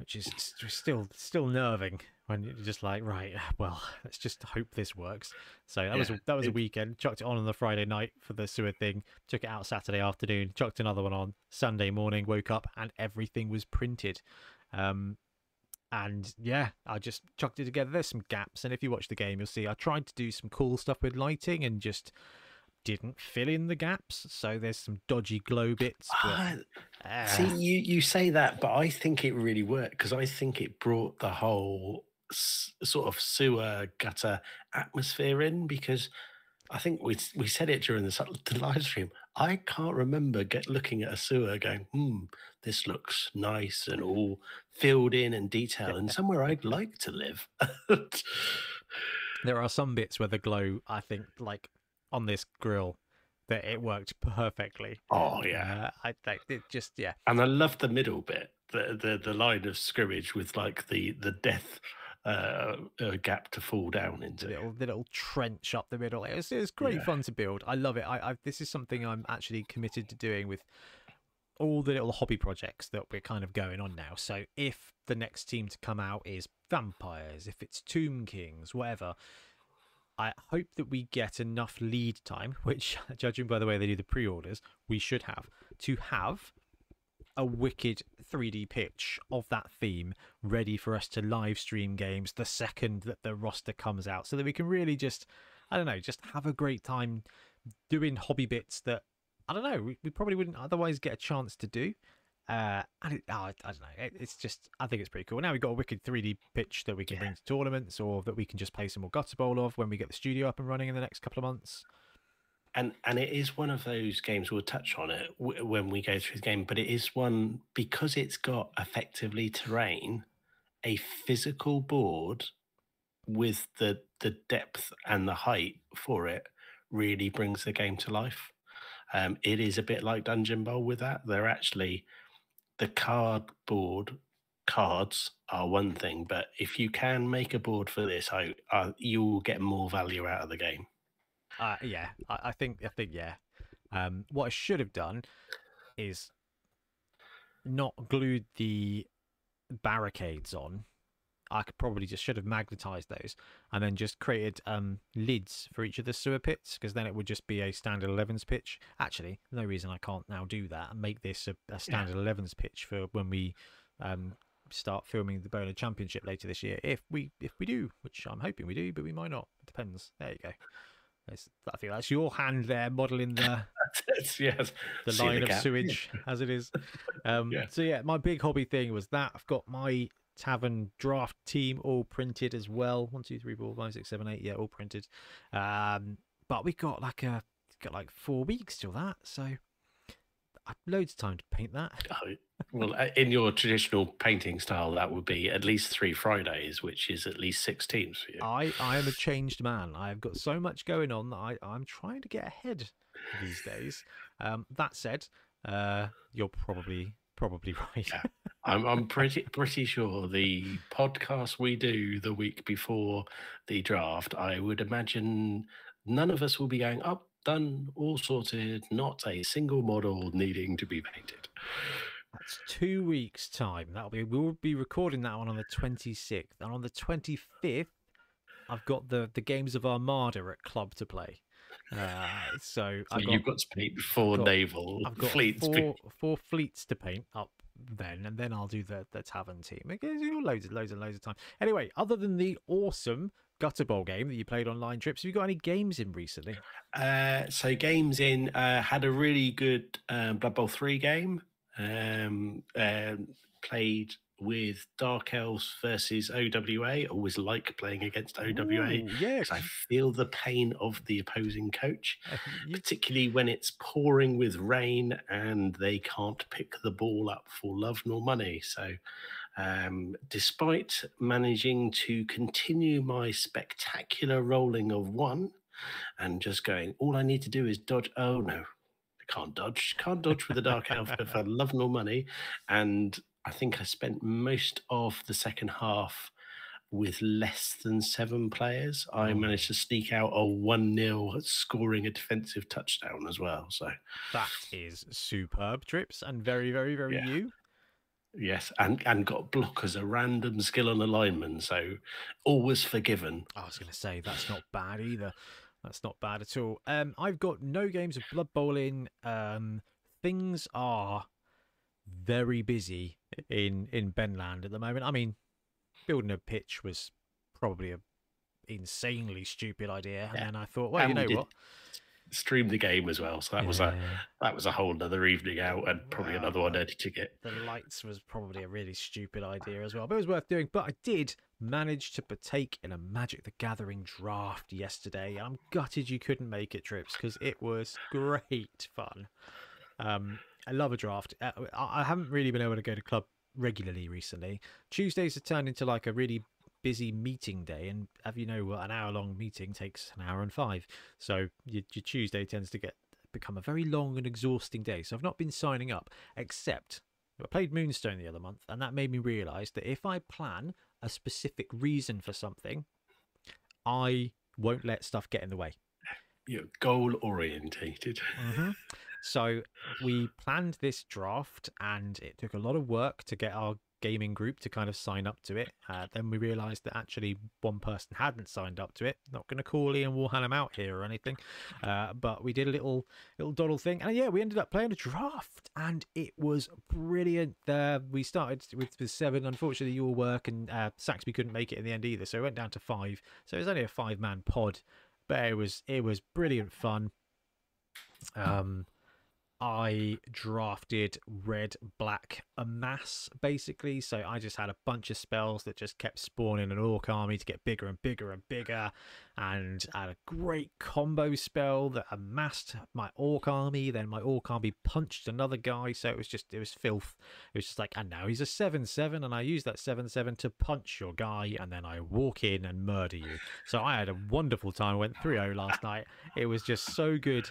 which is still still nerving when you're just like, right, well, let's just hope this works. So that was a, that was a weekend. Chucked it on on the Friday night for the sewer thing. Took it out Saturday afternoon. Chucked another one on Sunday morning. Woke up and everything was printed. Um, and yeah, I just chucked it together. There's some gaps, and if you watch the game, you'll see I tried to do some cool stuff with lighting and just didn't fill in the gaps. So there's some dodgy glow bits. But, Ah, ah, See, you you say that, but I think it really worked because I think it brought the whole s- sort of sewer gutter atmosphere in. Because I think we we said it during the, the live stream. I can't remember get looking at a sewer going, hmm, this looks nice and all filled in and detailed, and somewhere I'd like to live. there are some bits where the glow, I think, like on this grill, that it worked perfectly. oh yeah, Uh, I think it just yeah. and I love the middle bit, the the the line of scrimmage with like the the death uh, uh gap to fall down the into. little, the little trench up the middle. It was, it was great Yeah. fun to build. I love it. I, I this is something I'm actually committed to doing with all the little hobby projects that we're kind of going on now. So if the next team to come out is vampires, if it's Tomb Kings, whatever, I hope that we get enough lead time, which judging by the way they do the pre-orders, we should have to have a wicked 3D pitch of that theme ready for us to live stream games the second that the roster comes out so that we can really just I don't know, just have a great time doing hobby bits that I don't know, we probably wouldn't otherwise get a chance to do. Uh, and it, oh, I, I don't know. It, it's just, I think it's pretty cool. Now we've got a wicked 3D pitch that we can Yeah. bring to tournaments or that we can just play some more Gutter Bowl of when we get the studio up and running in the next couple of months. and and it is one of those games we'll touch on it w- when we go through the game but it is one because it's got effectively terrain a physical board with the the depth and the height for it really brings the game to life um, it is a bit like dungeon bowl with that they're actually the cardboard cards are one thing but if you can make a board for this I, I you'll get more value out of the game Uh, yeah, I, I think, I think, yeah. Um, what I should have done is not glued the barricades on. I could probably just should have magnetized those and then just created um, lids for each of the sewer pits because then it would just be a standard 11s pitch. Actually, no reason I can't now do that and make this a, a standard 11s pitch for when we um, start filming the Bowler Championship later this year. If we if we do, which I'm hoping we do, but we might not. It depends. There you go. That's, I think that's your hand there modelling the yes the See line of gap. sewage as it is. Um, Yeah. So yeah, my big hobby thing was that I've got my tavern draft team all printed as well. One, two, three, four, five, six, seven, eight. Yeah, all printed. Um, but we got like a got like four weeks till that, so I've loads of time to paint that. Oh, well, uh, in your traditional painting style, that would be at least three Fridays, which is at least six teams for you. I I am a changed man. I've got so much going on that I I'm trying to get ahead these days. Um, that said, uh, you're probably probably right. Yeah. I'm, I'm pretty pretty sure the podcast we do the week before the draft, I would imagine none of us will be going up, done, all sorted, not a single model needing to be painted. That's two weeks' time. That'll be we'll be recording that one on the twenty sixth, and on the twenty fifth, I've got the the games of Armada at club to play. Uh, so So I've got, you've got to paint four got- naval I've got fleets. four four fleets to paint up then, and then I'll do the the tavern team. It gives you loads and loads and loads of time. Anyway, other than the awesome gutter bowl game that you played on line trips, have you got any games in recently? Uh, so games in uh, had a really good um, Blood Bowl three game. Um, um, played with Dark Elves versus OWA. Always like playing against OWA. Yeah, 'cause I feel the pain of the opposing coach, particularly when it's pouring with rain and they can't pick the ball up for love nor money. So, um, despite managing to continue my spectacular rolling of one and just going, all I need to do is dodge. Oh no, I can't dodge. Can't dodge with the dark elf for love nor money. And I think I spent most of the second half with less than seven players. I Oh. managed to sneak out a 1 0 scoring a defensive touchdown as well. So, that is superb trips and very very very Yeah. you. yes, and, and got block as a random skill on a lineman. So, always forgiven. I was going to say that's not bad either. That's not bad at all. Um, I've got no games of Blood Bowl in. Um, things are very busy in in Benland at the moment. I mean, building a pitch was probably a insanely stupid idea, Yeah. and then I thought, well, you And we know did what? Stream the game as well. So, that was a that was a whole other evening out and probably another one Wow. editing it. the lights was probably a really stupid idea as well, but it was worth doing. But I did manage to partake in a Magic the Gathering draft yesterday. I'm gutted you couldn't make it, Trips, because it was great fun. Um, I love a draft. Uh, I haven't really been able to go to club regularly recently. Tuesdays have turned into like a really busy meeting day, and have you know? An hour long meeting takes an hour and five. So your, your Tuesday tends to get become a very long and exhausting day. So I've not been signing up, except I played Moonstone the other month, and that made me realise that if I plan a specific reason for something, I won't let stuff get in the way. You're goal orientated. So we planned this draft, and it took a lot of work to get our gaming group to kind of sign up to it. Uh, then we realised that actually one person hadn't signed up to it. Not going to call Ian Warham out here or anything, uh, but we did a little little Doodle thing, and yeah, we ended up playing a draft, and it was brilliant. Uh, we started with, with seven. Unfortunately, your work and uh, Saxby couldn't make it in the end either, so it went down to five. So it was only a five man pod, but it was it was brilliant fun. Um, I drafted red black amass basically. So I just had a bunch of spells that just kept spawning an orc army to get bigger and bigger and bigger. And I had a great combo spell that amassed my orc army. Then my orc army punched another guy. So it was just, it was filth. It was just like, and now he's a 7 7. And I use that 7 7 to punch your guy. And then I walk in and murder you. So I had a wonderful time. Went 3 0 last night. It was just so good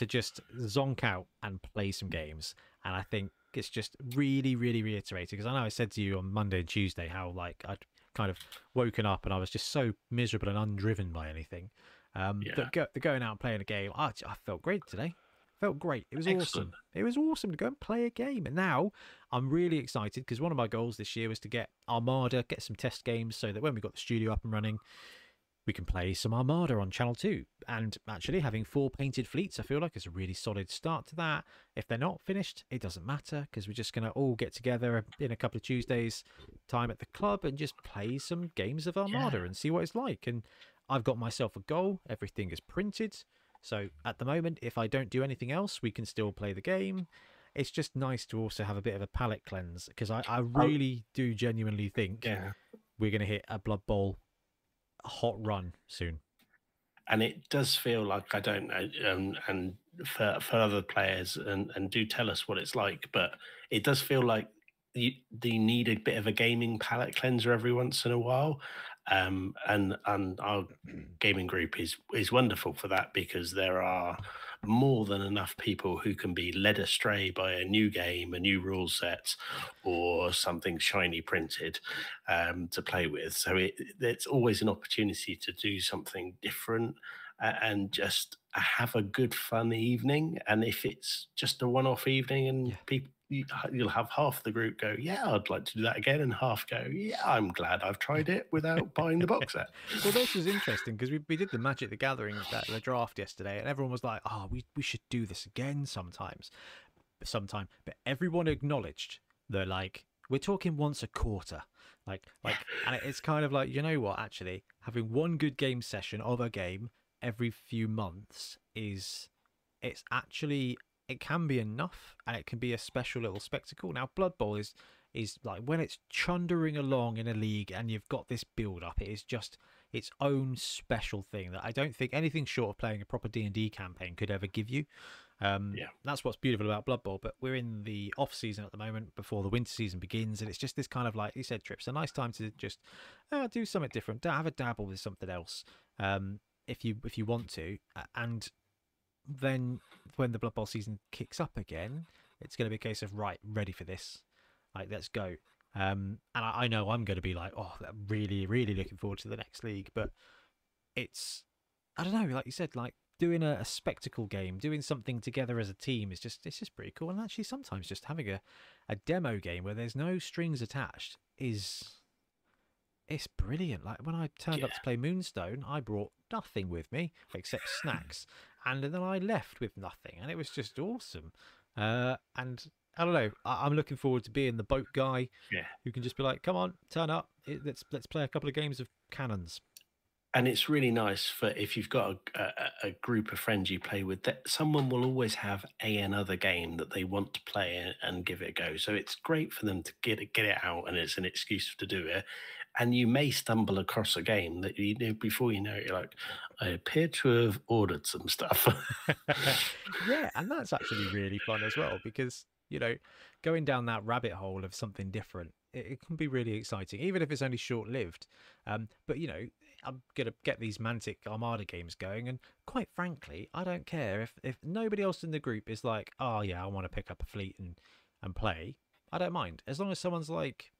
to just zonk out and play some games. And I think it's just really, really reiterated because I know I said to you on Monday and Tuesday how like I'd kind of woken up and I was just so miserable and undriven by anything. Um, yeah. But go, going out and playing a game, I, I felt great today. Felt great. It was Excellent. awesome. It was awesome to go and play a game. And now I'm really excited because one of my goals this year was to get Armada, get some test games so that when we got the studio up and running, we can play some Armada on Channel 2. And actually, having four painted fleets, I feel like is a really solid start to that. If they're not finished, it doesn't matter because we're just going to all get together in a couple of Tuesdays' time at the club and just play some games of Armada yeah. and see what it's like. And I've got myself a goal, everything is printed. So at the moment, if I don't do anything else, we can still play the game. It's just nice to also have a bit of a palate cleanse because I, I oh. really do genuinely think yeah. we're going to hit a Blood Bowl hot run soon. And it does feel like I don't know, um, and for for other players, and and do tell us what it's like. But it does feel like you, you need a bit of a gaming palate cleanser every once in a while. Um, and and our gaming group is is wonderful for that because there are more than enough people who can be led astray by a new game, a new rule set, or something shiny printed um, to play with. So it, it's always an opportunity to do something different and just have a good fun evening. And if it's just a one-off evening and yeah. people you'll have half the group go, "Yeah, I'd like to do that again," and half go, "Yeah, I'm glad I've tried it without buying the box set." well, this was interesting because we, we did the Magic the Gathering that the draft yesterday, and everyone was like, "Oh, we we should do this again sometimes, sometime." But everyone acknowledged that like we're talking once a quarter, like like, and it's kind of like you know what? Actually, having one good game session of a game every few months is it's actually it can be enough and it can be a special little spectacle. Now, Blood Bowl is is like when it's chundering along in a league and you've got this build up, it is just its own special thing that I don't think anything short of playing a proper D and D campaign could ever give you. Um, yeah, that's what's beautiful about Blood Bowl. But we're in the off season at the moment before the winter season begins, and it's just this kind of like you said, trips a nice time to just uh, do something different, have a dabble with something else. Um, if you if you want to, and then when the Blood Bowl season kicks up again, it's going to be a case of right, ready for this, like let's go. Um, and I, I know I'm going to be like, oh, I'm really, really looking forward to the next league. But it's, I don't know, like you said, like doing a, a, spectacle game, doing something together as a team is just it's just pretty cool. And actually, sometimes just having a, a demo game where there's no strings attached is it's brilliant. Like when I turned yeah. up to play Moonstone, I brought nothing with me except snacks and then I left with nothing, and it was just awesome. Uh, and I don't know. I- am looking forward to being the boat guy, yeah. who can just be like, "Come on, turn up. Let's let's play a couple of games of cannons." And it's really nice for if you've got a, a, a group of friends you play with. That someone will always have a another game that they want to play and give it a go. So it's great for them to get it get it out, and it's an excuse to do it and you may stumble across a game that you know before you know it, you're like, I appear to have ordered some stuff. yeah, and that's actually really fun as well because you know, going down that rabbit hole of something different, it, can be really exciting, even if it's only short lived. Um, but you know, I'm gonna get these Mantic Armada games going, and quite frankly, I don't care if if nobody else in the group is like, oh yeah, I want to pick up a fleet and and play. I don't mind as long as someone's like,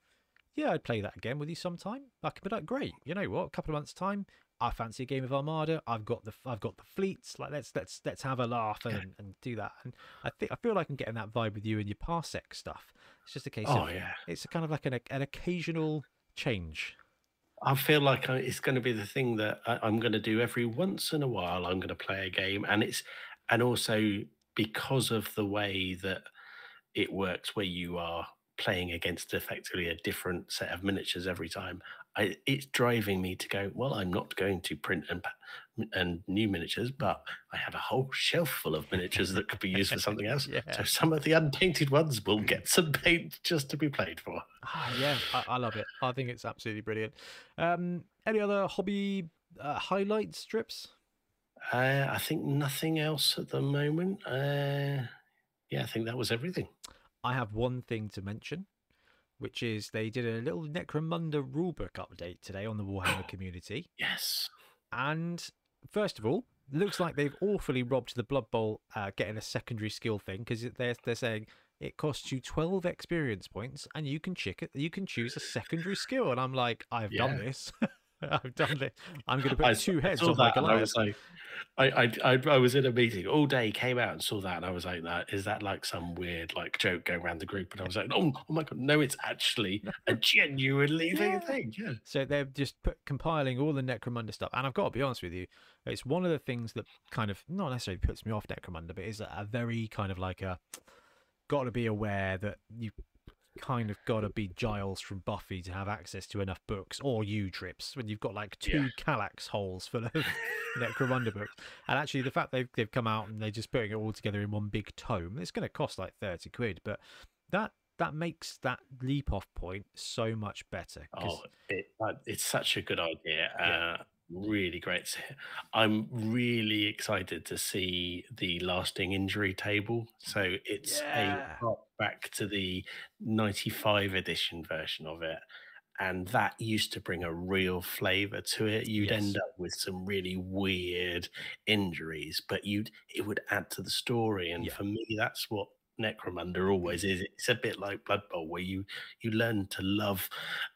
yeah, I'd play that again with you sometime. I could be like, great. You know what? A couple of months time, I fancy a game of Armada. I've got the I've got the fleets. Like let's let's let's have a laugh and, and do that. And I think I feel like I'm getting that vibe with you and your Parsec stuff. It's just a case oh, of yeah. it's kind of like an an occasional change. I feel like it's going to be the thing that I'm going to do every once in a while. I'm going to play a game, and it's and also because of the way that it works, where you are playing against effectively a different set of miniatures every time, I, it's driving me to go. Well, I'm not going to print and and new miniatures, but I have a whole shelf full of miniatures that could be used for something else. Yeah. So some of the unpainted ones will get some paint just to be played for. Ah, yeah, I, I love it. I think it's absolutely brilliant. Um, any other hobby uh, highlight strips? Uh, I think nothing else at the moment. Uh, yeah, I think that was everything. I have one thing to mention, which is they did a little Necromunda rulebook update today on the Warhammer community. Yes. And first of all, looks like they've awfully robbed the Blood Bowl uh, getting a secondary skill thing because they're they're saying it costs you twelve experience points and you can chick it. You can choose a secondary skill, and I'm like, I've done this. I've done this. I'm going to put I two heads on that I was like, I, I, I, I was in a meeting all day, came out and saw that, and I was like, "That is that like some weird like joke going around the group?" And I was like, "Oh, oh my god, no! It's actually a genuinely Yeah. thing." Yeah. So they're just put, compiling all the Necromunda stuff, and I've got to be honest with you, it's one of the things that kind of not necessarily puts me off Necromunda, but is a, a very kind of like a got to be aware that you kind of got to be Giles from Buffy to have access to enough books, or you trips when you've got like two Yeah. Kallax holes full of Necromunda books. And actually, the fact they've they've come out and they're just putting it all together in one big tome, it's going to cost like thirty quid, but that that makes that leap off point so much better. Oh, it, uh, it's such a good idea. Yeah. Uh, really great. I'm really excited to see the lasting injury table. So it's Yeah. a hark back to the 95 edition version of it. And that used to bring a real flavor to it. You'd Yes. end up with some really weird injuries, but you'd it would add to the story. And Yeah. for me, that's what Necromunda always is. It's a bit like Blood Bowl, where you you learn to love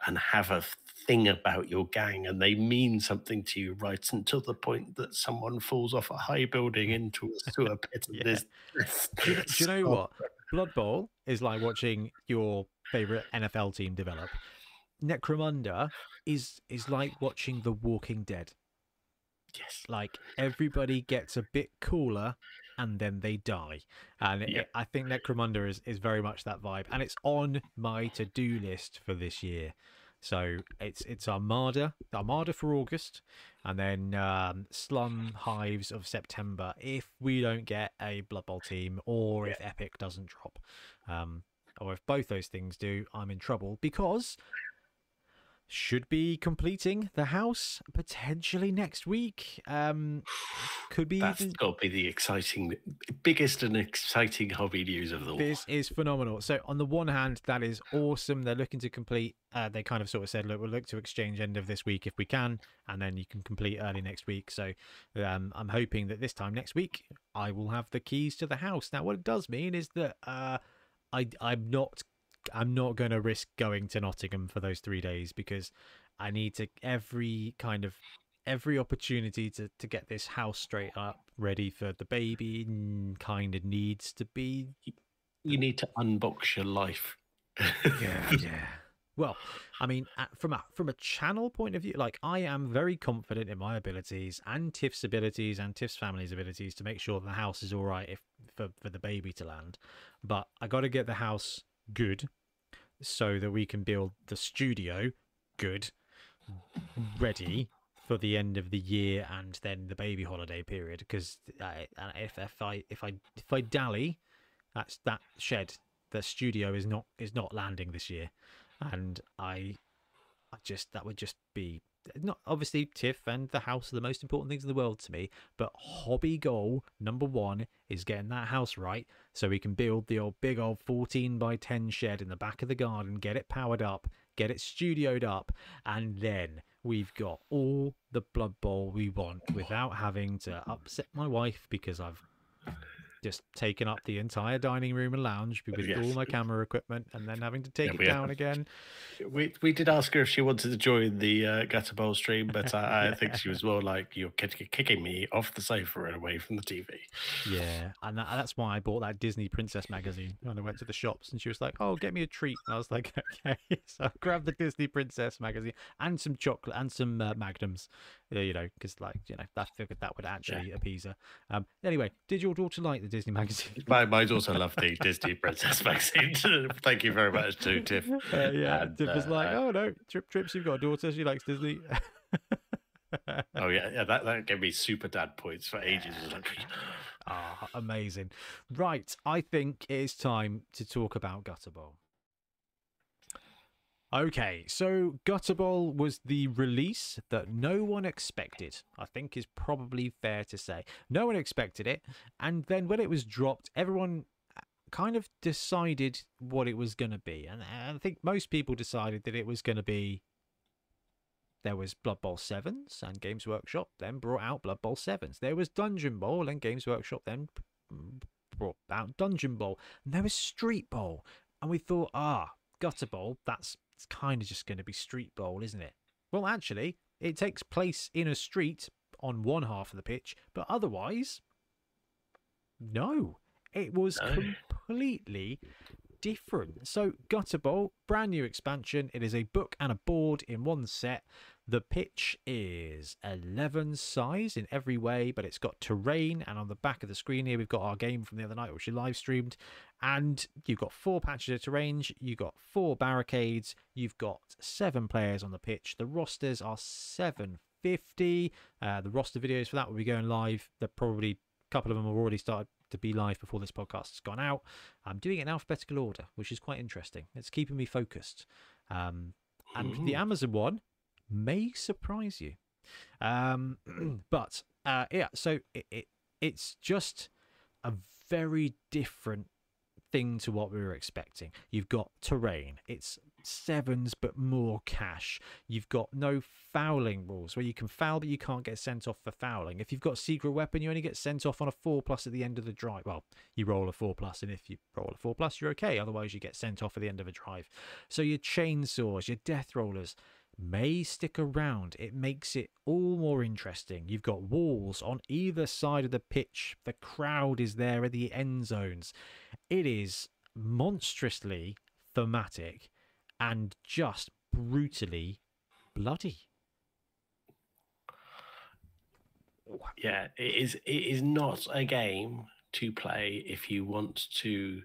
and have a thing about your gang, and they mean something to you right until the point that someone falls off a high building into a sewer pit. And Yeah. there's this Do you, do you know what? Blood Bowl is like watching your favorite NFL team develop. Necromunda is is like watching The Walking Dead. Yes. Like everybody gets a bit cooler and then they die. And it- Yeah. I think Necromunda is, is very much that vibe. And it's on my to do list for this year. So it's it's Armada, Armada for August, and then um, Slum Hives of September. If we don't get a Blood Bowl team, or if Epic doesn't drop, um, or if both those things do, I'm in trouble because should be completing the house potentially next week. Um, could be That's even got to be the exciting, biggest and exciting hobby news of the all. This is phenomenal. So on the one hand, that is awesome. They're looking to complete. Uh, they kind of sort of said, look, we'll look to exchange end of this week if we can, and then you can complete early next week. So um, I'm hoping that this time next week I will have the keys to the house. Now, what it does mean is that uh, I I'm not I'm not going to risk going to Nottingham for those three days because I need to every kind of every opportunity to to get this house straight up, ready for the baby. Kind of needs to be You need to unbox your life. yeah, yeah. Well, I mean, from a from a channel point of view, like I am very confident in my abilities and Tiff's abilities and Tiff's family's abilities to make sure the house is all right if for for the baby to land. But I got to get the house good so that we can build the studio good, ready for the end of the year and then the baby holiday period. Because uh, if if I if I if I dally, that's that shed the studio is not is not landing this year and i i just that would just be not obviously tiff and the house are the most important things in the world to me but hobby goal number one is getting that house right so we can build the old big old 14 by 10 shed in the back of the garden get it powered up get it studioed up and then we've got all the blood bowl we want without having to upset my wife because i've just taken up the entire dining room and lounge with all my camera equipment and then having to take Yeah, it down again. We we did ask her if she wanted to join the uh, Gutter Bowl stream, but I, I think she was more like, "You're kicking me off the sofa and away from the TV." Yeah, and that, that's why I bought that Disney Princess magazine when I went to the shops, and she was like, "Oh, get me a treat." And I was like, "Okay." So I grabbed the Disney Princess magazine and some chocolate and some uh, Magnums, you know, because like you know, figured that would actually appease her. Um, anyway, did your daughter like the Disney magazine? My my daughter loved the Disney Princess magazine. Thank you very much to Tiff. Uh, yeah, And, Tiff was like, uh, "Oh no, Trip Trips, you've got a daughter. She likes Disney." oh yeah, yeah. That that gave me super dad points for ages. Like, Ah, amazing. Right, I think it's time to talk about Gutter Bowl. Okay, so Gutter Bowl was the release that no one expected. I think is probably fair to say. No one expected it, and then when it was dropped, everyone uh, kind of decided what it was going to be. And I think most people decided that it was going to be there was Blood Bowl 7s and Games Workshop then brought out Blood Bowl 7s. There was Dungeon Bowl and Games Workshop then brought out Dungeon Bowl. And there was Street Bowl. And we thought, ah, Gutter Bowl, that's it's kind of just going to be Street Bowl, isn't it? Well, actually, it takes place in a street on one half of the pitch, but otherwise, no. It was No. completely different. So, Gutter Bowl, brand new expansion. It is a book and a board in one set. The pitch is 11 size in every way, but it's got terrain. And on the back of the screen here, we've got our game from the other night, which we live streamed. And you've got four patches of terrain, you've got four barricades, you've got seven players on the pitch. The rosters are 750. Uh, the roster videos for that will be going live. They're probably a couple of them have already started to be live before this podcast has gone out. I'm doing it in alphabetical order, which is quite interesting. It's keeping me focused. Um, and the Amazon one may surprise you. Um, but uh, yeah, so it, it it's just a very different thing to what we were expecting. You've got terrain. It's sevens but more cash. You've got no fouling rules where you can foul but you can't get sent off for fouling. If you've got secret weapon, you only get sent off on a four plus at the end of the drive. Well, you roll a four plus, and if you roll a four plus, you're okay. Otherwise, you get sent off at the end of a drive. So your chainsaws, your death rollers may stick around. It makes it all more interesting. You've got walls on either side of the pitch. The crowd is there at the end zones. It is monstrously thematic and just brutally bloody. yeah, it is. It is not a game to play if you want to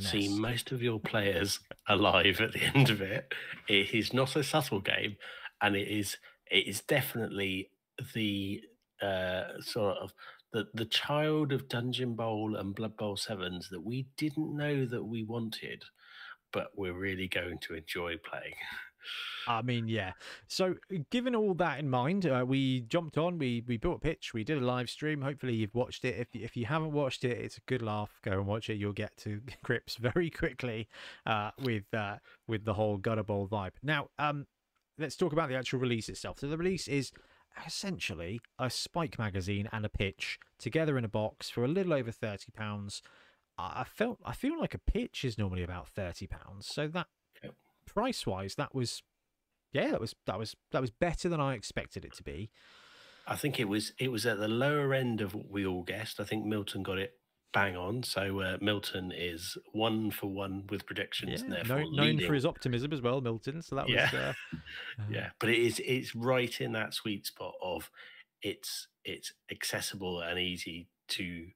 see most of your players alive at the end of it. It is not a subtle game, and it is. It is definitely the uh, sort of the the child of Dungeon Bowl and Blood Bowl sevens that we didn't know that we wanted, but we're really going to enjoy playing. I mean, yeah. So, given all that in mind, uh, we jumped on. We we built a pitch. We did a live stream. Hopefully, you've watched it. If if you haven't watched it, it's a good laugh. Go and watch it. You'll get to grips very quickly uh, with uh, with the whole gutter bowl vibe. Now, um, let's talk about the actual release itself. So, the release is essentially a Spike magazine and a pitch together in a box for a little over thirty pounds. I felt I feel like a pitch is normally about thirty pounds. So that. Price wise, that was yeah, that was that was that was better than I expected it to be. I think it was it was at the lower end of what we all guessed. I think Milton got it bang on. So uh, Milton is one for one with predictions, and Yeah, therefore known, known for his optimism as well, Milton. So that was Yeah. uh, uh, yeah, but it is it's right in that sweet spot of it's it's accessible and easy to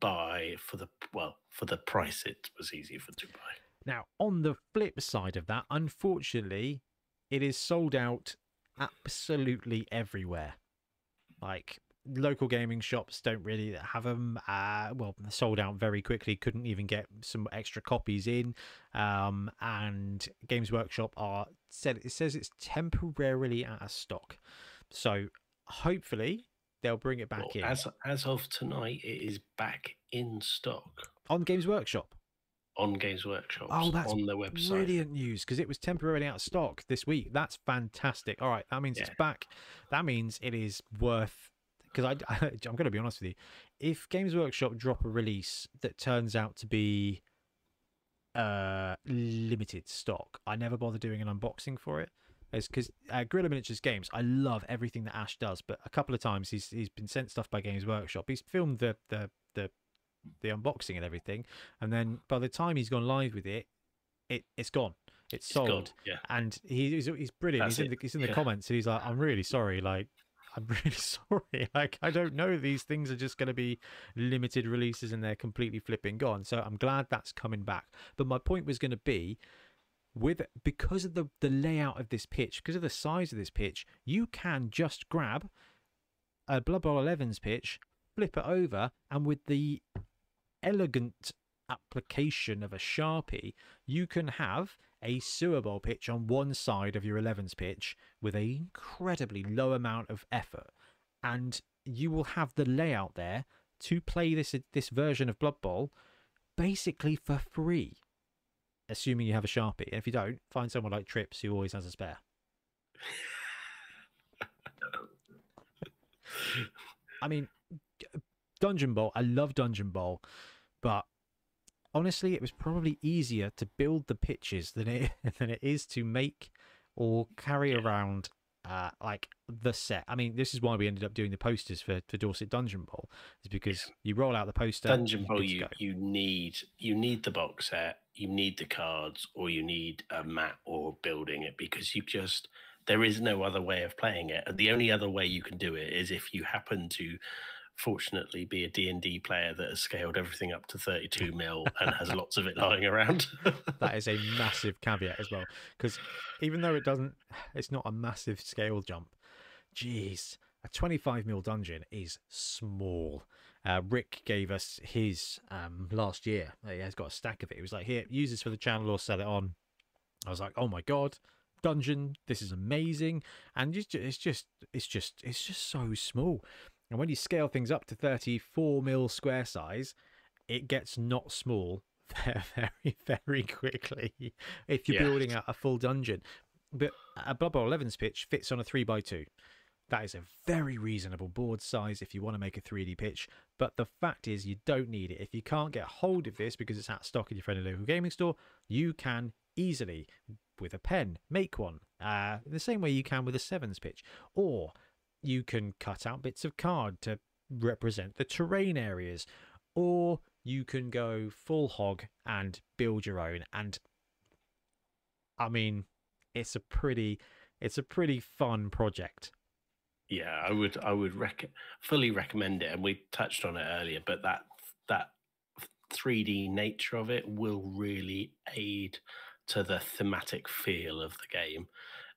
buy for the well for the price it was easy for to buy. Now, on the flip side of that, unfortunately, it is sold out absolutely everywhere. Like local gaming shops don't really have them. Uh, well, sold out very quickly. Couldn't even get some extra copies in. Um, and Games Workshop are said it says it's temporarily out of stock. So hopefully they'll bring it back Well, in as as of tonight, it is back in stock on Games Workshop. On Games Workshop. Oh, that's on their website. Brilliant news because it was temporarily out of stock this week. That's fantastic. All right, that means it's back. That means it is worth. Because I, I, I'm going to be honest with you, if Games Workshop drop a release that turns out to be uh limited stock, I never bother doing an unboxing for it. It's because uh, Guerrilla Miniatures Games, I love everything that Ash does, but a couple of times he's he's been sent stuff by Games Workshop. He's filmed the the the the unboxing and everything, and then by the time he's gone live with it, it it's gone. It's It's sold, gone, Yeah. and he, he's he's brilliant. That's he's in the he's in the yeah. comments, and he's like, "I'm really sorry. Like, I'm really sorry. Like, I don't know. These things are just going to be limited releases, and they're completely flipping gone. So I'm glad that's coming back. But my point was going to be." with because of the the layout of this pitch, because of the size of this pitch, you can just grab a Blood Bowl 11's pitch, flip it over, and with the elegant application of a sharpie, you can have a sewer bowl pitch on one side of your 11's pitch with an incredibly low amount of effort, and you will have the layout there to play this this version of Blood Bowl basically for free, assuming you have a sharpie. And if you don't, find someone like Trips who always has a spare. I mean, Dungeon Bowl. I love Dungeon Bowl, but honestly, it was probably easier to build the pitches than it than it is to make or carry Yeah. around uh, like the set. I mean, this is why we ended up doing the posters for, for Dorset Dungeon Bowl, is because you roll out the poster. Dungeon Bowl, you you need you need the box set, you need the cards, or you need a mat or building it because you just there is no other way of playing it. The only other way you can do it is if you happen to fortunately be a D&D player that has scaled everything up to 32 mil and has lots of it lying around. that is a massive caveat as well because even though it doesn't it's not a massive scale jump jeez a 25 mil dungeon is small. Uh, rick gave us his um, last year. He has got a stack of it. He was like here use this for the channel or sell it on. I was like oh my god dungeon this is amazing. And it's just it's just it's just it's just so small and when you scale things up to 34 mil square size it gets not small very, very quickly if you're Yeah. building a, a full dungeon. But a Blood Bowl 11's pitch fits on a 3x2. That is a very reasonable board size if you want to make a 3D pitch. But the fact is, you don't need it. If you can't get hold of this because it's out of stock in your friendly local gaming store, you can easily, with a pen, make one. Uh, the same way you can with a 7's pitch. Or you can cut out bits of card to represent the terrain areas. Or you can go full hog and build your own and i mean it's a pretty it's a pretty fun project yeah, I would I would rec- fully recommend it and we touched on it earlier, but that that 3D nature of it will really aid to the thematic feel of the game.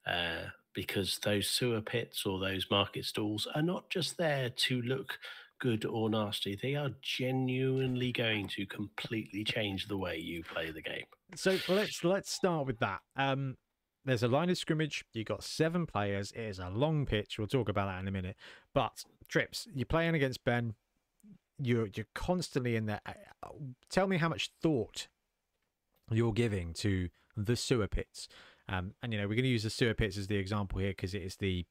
Uh, because those sewer pits or those market stalls are not just there to look good or nasty. They are genuinely going to completely change the way you play the game. so let's let's start with that um there's a line of scrimmage You've got seven players it is a long pitch we'll talk about that in a minute but trips you're playing against ben you're you're constantly in there Uh, uh, tell me how much thought you're giving to the sewer pits um and you know we're going to use the sewer pits as the example here because it is the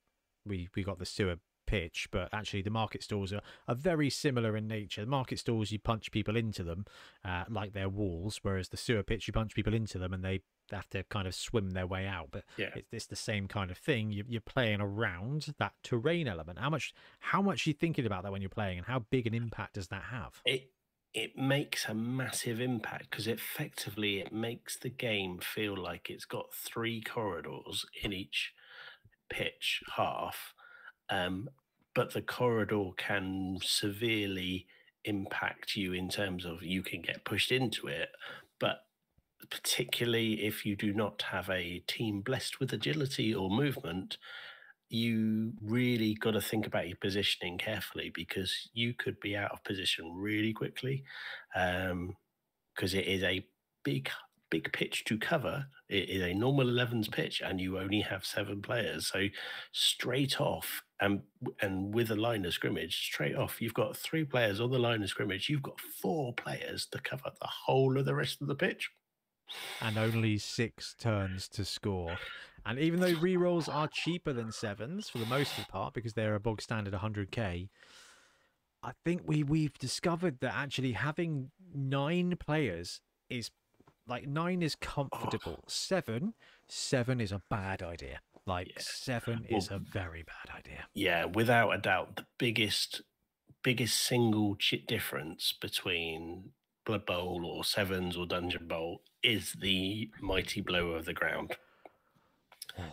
we we got the sewer pitch but actually the market stalls are, are very similar in nature. The market stalls you punch people into them uh, like they're walls whereas the sewer pitch you punch people into them and they have to kind of swim their way out. But Yeah. it's, it's the same kind of thing. You, you're playing around that terrain element. How much how much are you thinking about that when you're playing and how big an impact does that have? It it makes a massive impact because effectively it makes the game feel like it's got three corridors in each pitch half um, but the corridor can severely impact you in terms of you can get pushed into it but particularly if you do not have a team blessed with agility or movement you really got to think about your positioning carefully because you could be out of position really quickly um, because it is a big big pitch to cover it is a normal 11s pitch and you only have seven players so straight off and and with a line of scrimmage straight off you've got three players on the line of scrimmage you've got four players to cover the whole of the rest of the pitch and only six turns to score. And even though rerolls are cheaper than sevens for the most of the part because they're a bog standard 100k, I think we we've discovered that actually having nine players is like nine is comfortable. Seven, seven is a bad idea. Like Yeah. seven Well- is a very bad idea. yeah without a doubt the biggest biggest single difference between blood bowl or sevens or dungeon bowl is the mighty blow of the ground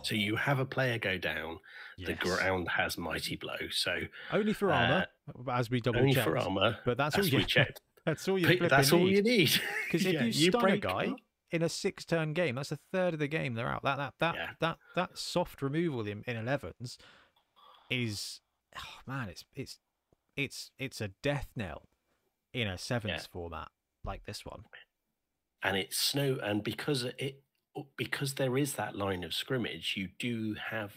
so you have a player go down the ground has mighty blow so only for uh, armor, as we double only checked. for armor But that's, all you checked That's all you. That's all need. you need 'Cause if Yeah, you stun a guy, in a six turn game. That's a third of the game they're out. That that that Yeah. that that soft removal in, in 11s is oh man, it's it's it's it's a death knell in a sevens Yeah. format like this one. and it's snow and because it because there is that line of scrimmage you do have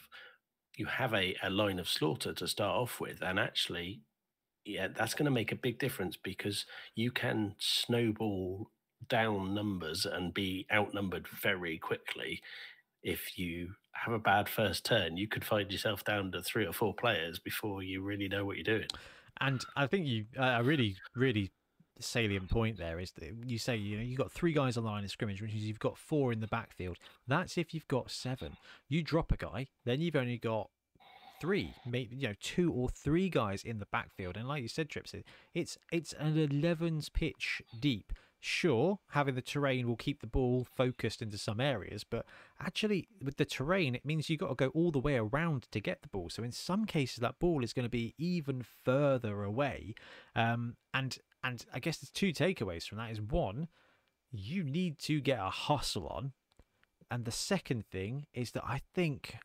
you have a, a line of slaughter to start off with and actually yeah that's going to make a big difference because you can snowball down numbers and be outnumbered very quickly. If you have a bad first turn you could find yourself down to three or four players before you really know what you're doing. And I think you a really really salient point there is that you say you know you've got three guys on the line of scrimmage, which means you've got four in the backfield. That's if you've got seven. You drop a guy, then you've only got three, maybe you know two or three guys in the backfield. And like you said, Trips, it's it's an 11's pitch deep. Sure, having the terrain will keep the ball focused into some areas, but actually with the terrain, it means you've got to go all the way around to get the ball. So in some cases, that ball is going to be even further away. Um, and and I guess there's two takeaways from that. Is one, you need to get a hustle on, and the second thing is that I think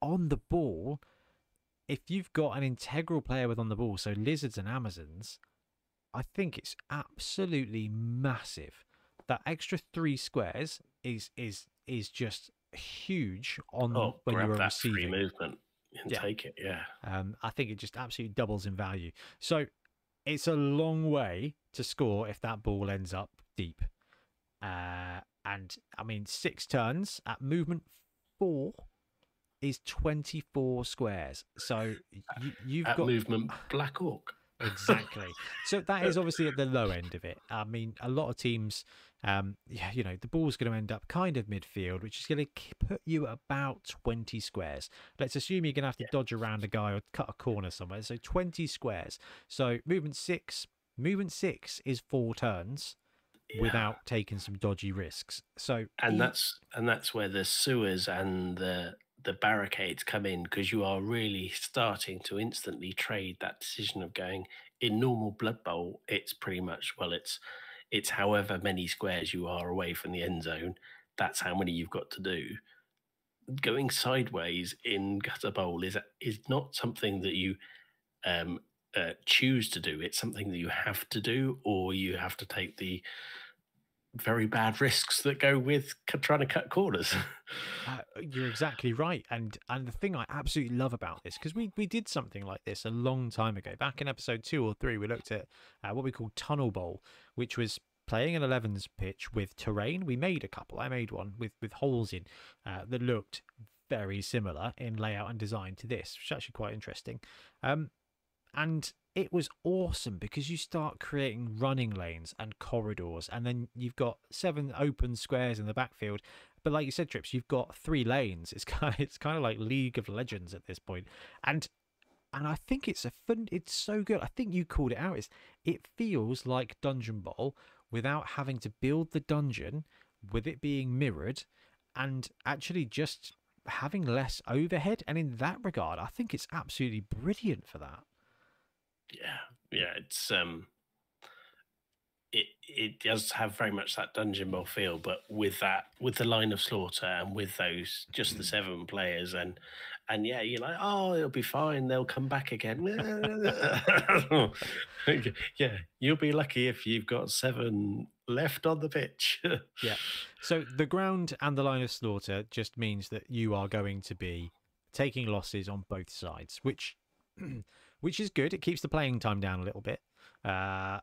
on the ball, if you've got an integral player with on the ball, so lizards and Amazons, I think it's absolutely massive. That extra three squares is is is just huge on oh when grab you're that free movement and Yeah. take it yeah Um, I think it just absolutely doubles in value. So it's a long way to score if that ball ends up deep. Uh, and I mean, six turns at movement four is 24 squares. So you, you've at got movement black orc exactly. So that is obviously at the low end of it. I mean, a lot of teams, um, yeah, you know, the ball's going to end up kind of midfield, which is going to put you about 20 squares. Let's assume you're going to have to dodge around a guy or cut a corner somewhere. So 20 squares. So movement six, movement six is four turns Yeah. without taking some dodgy risks. So and that's and that's where the sewers and the the barricades come in because you are really starting to instantly trade that decision of going in normal blood bowl it's pretty much well it's it's however many squares you are away from the end zone that's how many you've got to do. Going sideways in gutter bowl is is not something that you um uh, choose to do. It's something that you have to do or you have to take the very bad risks that go with trying to cut corners. Uh, you're exactly right, and and the thing I absolutely love about this because we we did something like this a long time ago. Back in episode two or three, we looked at uh, what we call tunnel bowl, which was playing an 11s pitch with terrain. We made a couple. I made one with with holes in uh, that looked very similar in layout and design to this, which is actually quite interesting. Um, and it was awesome because you start creating running lanes and corridors, and then you've got seven open squares in the backfield. But like you said, Trips, you've got three lanes. It's kind of, it's kind of like League of Legends at this point, and and I think it's a fun. It's so good. I think you called it out. Is it feels like Dungeon Bowl without having to build the dungeon, with it being mirrored, and actually just having less overhead. And in that regard, I think it's absolutely brilliant for that. Yeah, yeah, it's um, it it does have very much that dungeon ball feel, but with that with the line of slaughter and with those just the seven players and and yeah, you're like, oh, it'll be fine. They'll come back again. yeah, you'll be lucky if you've got seven left on the pitch. Yeah. So the ground and the line of slaughter just means that you are going to be taking losses on both sides, which which is good. It keeps the playing time down a little bit. Uh,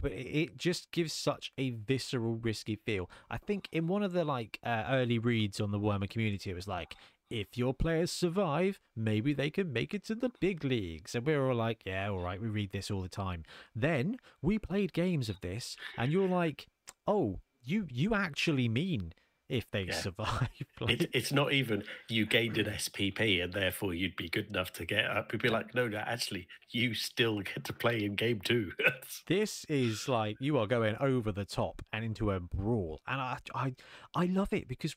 but it- just gives such a visceral, risky feel. I think in one of the like uh, early reads on the Warhammer community, it was like, if your players survive, maybe they can make it to the big leagues. And we were all like, yeah, all right, we read this all the time. Then we played games of this, and you're like, oh, you you actually mean if they Yeah. survive? Like, it, it's not even you gained an SPP and therefore you'd be good enough to get up. You'd be like, no, no, actually, you still get to play in game two. this is like you are going over the top and into a brawl, and I I I love it because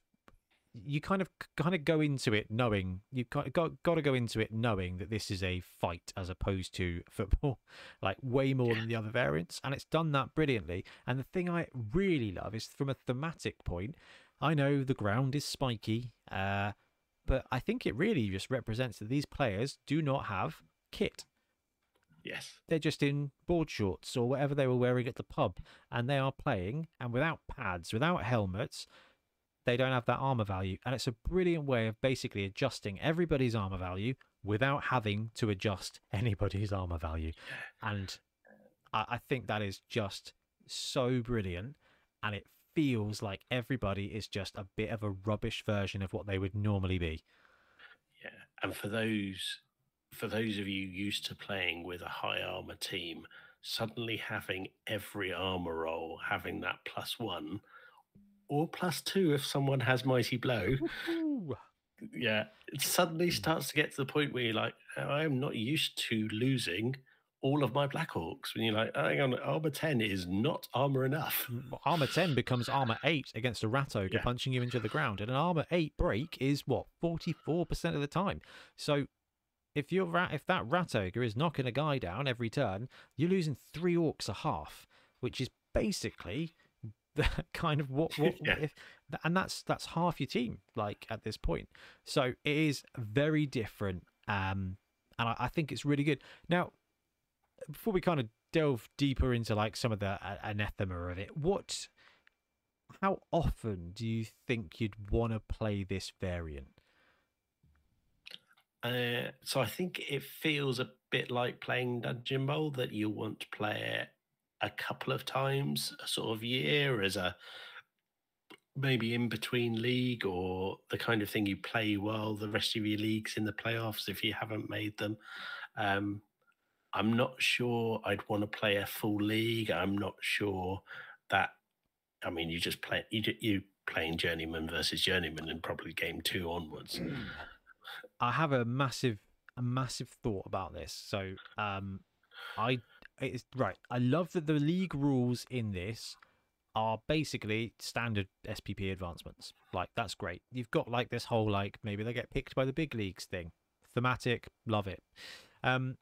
you kind of kind of go into it knowing you got got, got to go into it knowing that this is a fight as opposed to football like way more than the other variants and it's done that brilliantly and the thing i really love is from a thematic point i know the ground is spiky uh, but i think it really just represents that these players do not have kit. Yes. they're just in board shorts or whatever they were wearing at the pub and they are playing and without pads without helmets they don't have that armor value. And it's a brilliant way of basically adjusting everybody's armor value without having to adjust anybody's armor value. And I, I think that is just so brilliant and it feels like everybody is just a bit of a rubbish version of what they would normally be Yeah. And for those for those of you used to playing with a high armor team, suddenly having every armor roll having that plus one or plus two if someone has mighty blow, yeah, it suddenly starts to get to the point where you're like, oh, I am not used to losing all of my Black Orcs. When you're like, hang on, armor 10 is not armor enough. M- armor 10 becomes armor 8 against a rat ogre Yeah. punching you into the ground and an armor 8 break is what 44% of the time so if you're rat if that rat ogre is knocking a guy down every turn you're losing three orcs a half which is basically the kind of what what Yeah. if, and that's that's half your team like at this point so it is very different um and I, I think it's really good now before we kind of delve deeper into like some of the uh, anathema of it what how often do you think you'd want to play this variant Uh, so I think it feels a bit like playing Dungeon Bowl that you want to play it a couple of times a sort of year as a maybe in between league or the kind of thing you play while the rest of your leagues in the playoffs if you haven't made them. Um, I'm not sure I'd want to play a full league. I'm not sure that. I mean, you just play you you playing journeyman versus journeyman and probably game two onwards. I have a massive a massive thought about this. So um I it's right. I love that the league rules in this are basically standard SPP advancements. Like that's great. You've got like this whole like maybe they get picked by the big leagues thing. Thematic, love it. Um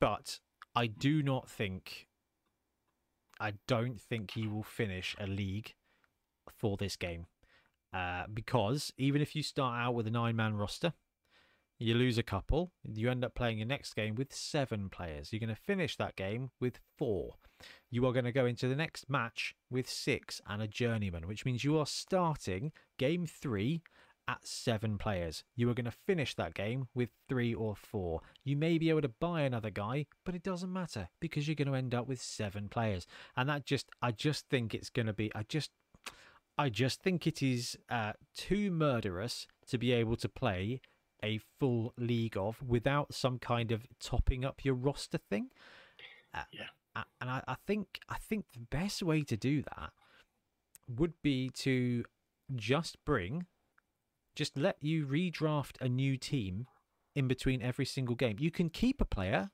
but I do not think I don't think he will finish a league for this game. Uh, because even if you start out with a nine man roster, you lose a couple, you end up playing your next game with seven players. You're going to finish that game with four. You are going to go into the next match with six and a journeyman, which means you are starting game three at seven players. You are going to finish that game with three or four. You may be able to buy another guy, but it doesn't matter because you're going to end up with seven players. And that just, I just think it's going to be, I just, I just think it is uh, too murderous to be able to play a full league of without some kind of topping up your roster thing. Uh, Yeah. uh, and I, I think I think the best way to do that would be to just bring, just let you redraft a new team in between every single game. You can keep a player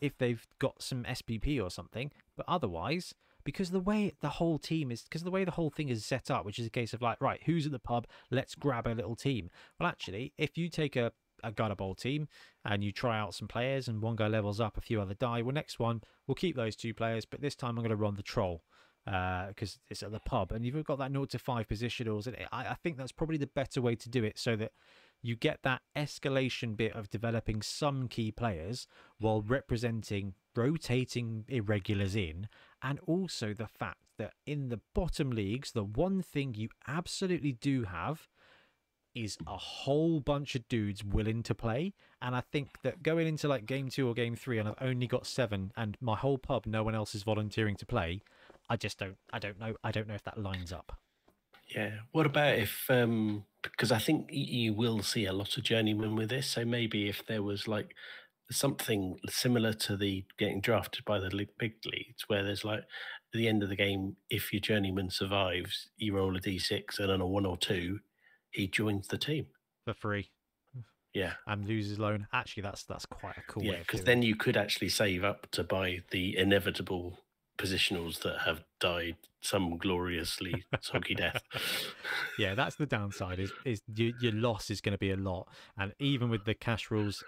if they've got some SPP or something, but otherwise, because the way the whole team is, because the way the whole thing is set up, which is a case of like, right, who's at the pub? Let's grab a little team. Well, actually, if you take a a Gutter Bowl team and you try out some players and one guy levels up, a few other die, well, next one we'll keep those two players, but this time I'm going to run the troll Uh, because it's at the pub and you've got that 0 to 5 positionals. And I, I think that's probably the better way to do it so that you get that escalation bit of developing some key players while representing rotating irregulars in, and also the fact that in the bottom leagues, the one thing you absolutely do have is a whole bunch of dudes willing to play. And I think that going into like game two or game three, and I've only got seven, and my whole pub, no one else is volunteering to play. I just don't. I don't know. I don't know if that lines up. Yeah. What about if um because I think you will see a lot of journeymen with this. So maybe if there was like something similar to the getting drafted by the big leagues, where there's like at the end of the game, if your journeyman survives, you roll a d6 and on a one or two, he joins the team. for free Yeah. and loses loan. Actually, that's that's quite a cool yeah. Because then you could actually save up to buy the inevitable positionals that have died some gloriously soggy death. yeah, that's the downside. Is is your, your loss is going to be a lot, and even with the cash rules,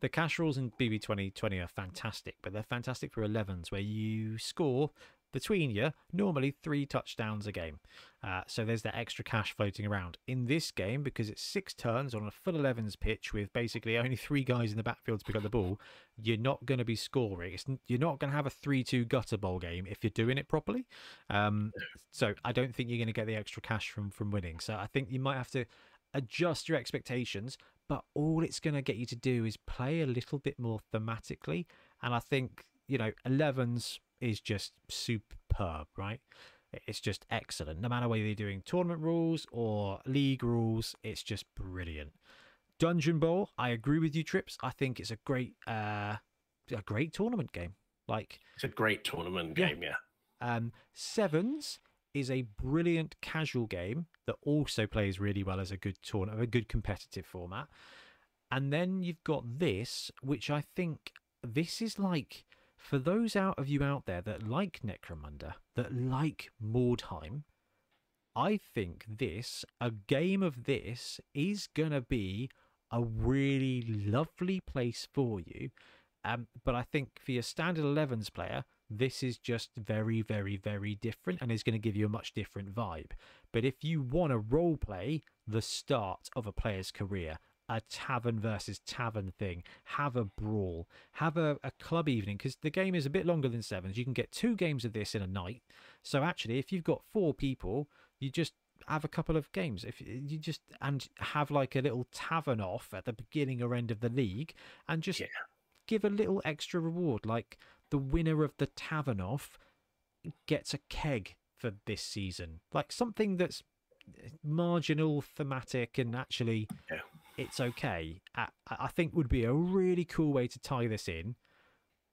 the cash rules in BB twenty twenty are fantastic, but they're fantastic for 11s where you score between you normally three touchdowns a game. Uh, so there's that extra cash floating around. In this game, because it's six turns on a full 11s pitch with basically only three guys in the backfield to pick up the ball, you're not going to be scoring. It's, you're not going to have a 3 2 gutter bowl game if you're doing it properly. Um, so I don't think you're going to get the extra cash from, from winning. So I think you might have to adjust your expectations, but all it's going to get you to do is play a little bit more thematically. And I think, you know, 11s is just superb, right? It's just excellent. No matter whether you're doing tournament rules or league rules, it's just brilliant. Dungeon Bowl, I agree with you, Trips. I think it's a great, uh, a great tournament game. Like it's a great tournament game, yeah. Um, Sevens is a brilliant casual game that also plays really well as a good tournament, a good competitive format. And then you've got this, which I think this is like for those out of you out there that like Necromunda, that like Mordheim, I think this, a game of this, is going to be a really lovely place for you. Um, but I think for your standard 11s player, this is just very, very, very different and is going to give you a much different vibe. But if you want to role play the start of a player's career, a tavern versus tavern thing, have a brawl, have a, a club evening, because the game is a bit longer than sevens. You can get two games of this in a night. So actually, if you've got four people, you just have a couple of games. If you just and have like a little tavern off at the beginning or end of the league, and just yeah. give a little extra reward, like the winner of the tavern off gets a keg for this season, like something that's marginal, thematic, and actually. Yeah it's okay. I, I think would be a really cool way to tie this in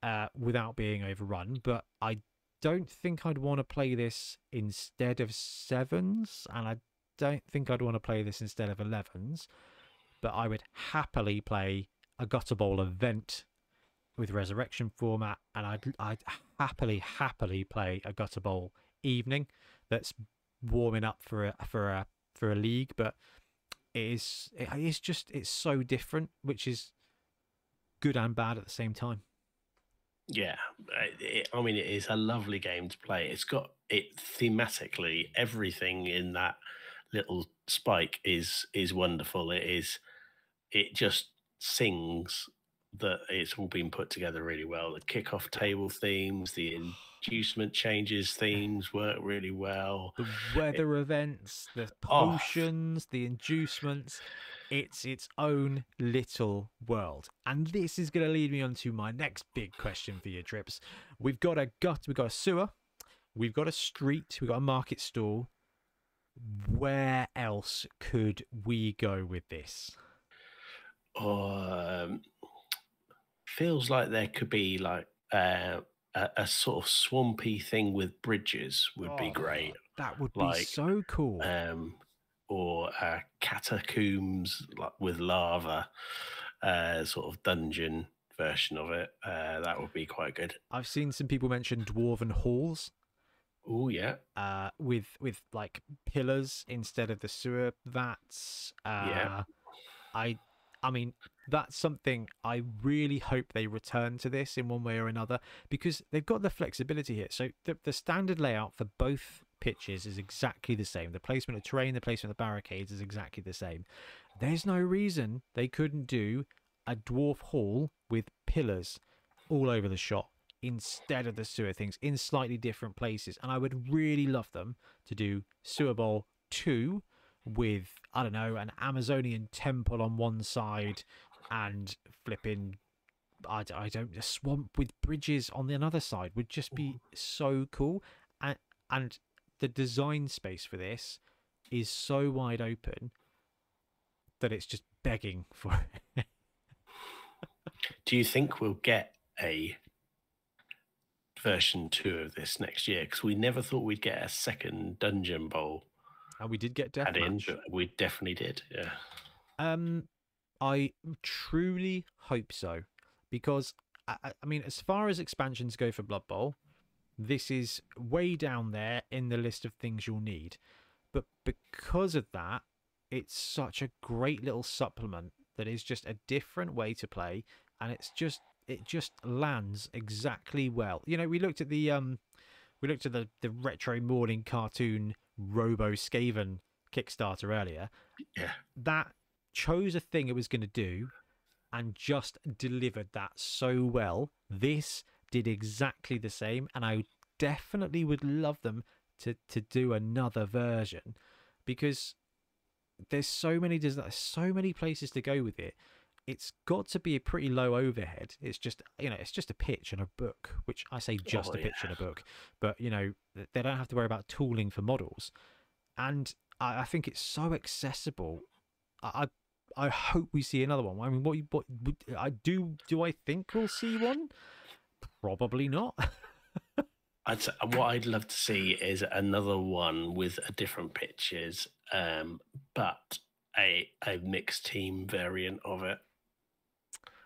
uh, without being overrun. But I don't think I'd want to play this instead of sevens, and I don't think I'd want to play this instead of elevens. But I would happily play a Gutter Bowl event with resurrection format, and I'd I'd happily happily play a Gutter Bowl evening that's warming up for a for a for a league, but it is just it's so different, which is good and bad at the same time. Yeah, it, I mean, it is a lovely game to play. It's got it thematically everything in that little spike is is wonderful. It is it just sings that it's all been put together really well. The kickoff table themes, the inducement changes themes work really well. The weather it, events, the oh. potions, oh. the inducements. It's its own little world. And this is going to lead me on to my next big question for your trips. We've got a gut, we've got a sewer, we've got a street, we've got a market stall. Where else could we go with this? Um, feels like there could be like uh, a, a, sort of swampy thing with bridges would oh, be great. That would like, be so cool. Um, or uh, catacombs like with lava, uh, sort of dungeon version of it. Uh, that would be quite good. I've seen some people mention dwarven halls. Oh yeah. Uh, with with like pillars instead of the sewer vats. Uh, yeah. I I mean, that's something I really hope they return to this in one way or another because they've got the flexibility here. So the, the standard layout for both pitches is exactly the same. The placement of terrain, the placement of the barricades is exactly the same. There's no reason they couldn't do a dwarf hall with pillars all over the shop instead of the sewer things in slightly different places. And I would really love them to do Sewer Bowl 2 with I don't know an Amazonian temple on one side and flipping I, I don't a swamp with bridges on the other side would just be so cool. And and the design space for this is so wide open that it's just begging for it. Do you think we'll get a version 2 of this next year? Because we never thought we'd get a second dungeon bowl and we did get deathmatch. We definitely did. Yeah. Um, I truly hope so because I, I mean, as far as expansions go for Blood Bowl, this is way down there in the list of things you'll need. But because of that, it's such a great little supplement that is just a different way to play and it's just it just lands exactly well. You know, we looked at the um we looked at the the retro morning cartoon Robo Skaven Kickstarter earlier. Yeah. That chose a thing it was going to do and just delivered that so well. This did exactly the same and I definitely would love them to to do another version because there's so many there's so many places to go with it it's got to be a pretty low overhead. It's just you know it's just a pitch and a book which i say just Oh, a pitch and a book but you know they don't have to worry about tooling for models. And i, I think it's so accessible. I, I hope we see another one. I mean what what i do do i think we'll see one? Probably not. I'd say, what I'd love to see is another one with a different pitches, um, but a a mixed team variant of it.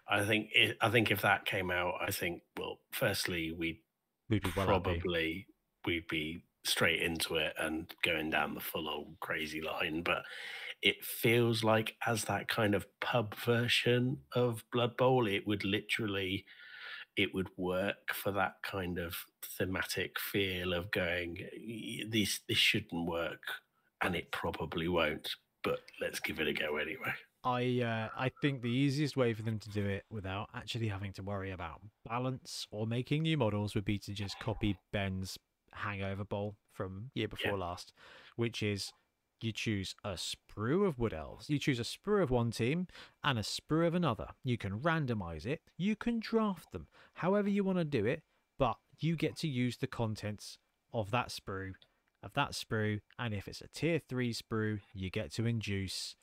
I think it, I think if that came out, I think well, firstly we we'd well happy. probably we'd be straight into it and going down the full old crazy line. But it feels like as that kind of pub version of Blood Bowl, it would literally it would work for that kind of thematic feel of going this this shouldn't work and it probably won't but let's give it a go anyway I uh, I think the easiest way for them to do it without actually having to worry about balance or making new models would be to just copy Ben's Hangover Bowl from year before last, which is you choose a sprue of wood elves, you choose a sprue of one team and a sprue of another. You can randomize it, you can draft them, however you want to do it, but you get to use the contents of that sprue, of that sprue, and if it's a tier three sprue, you get to induce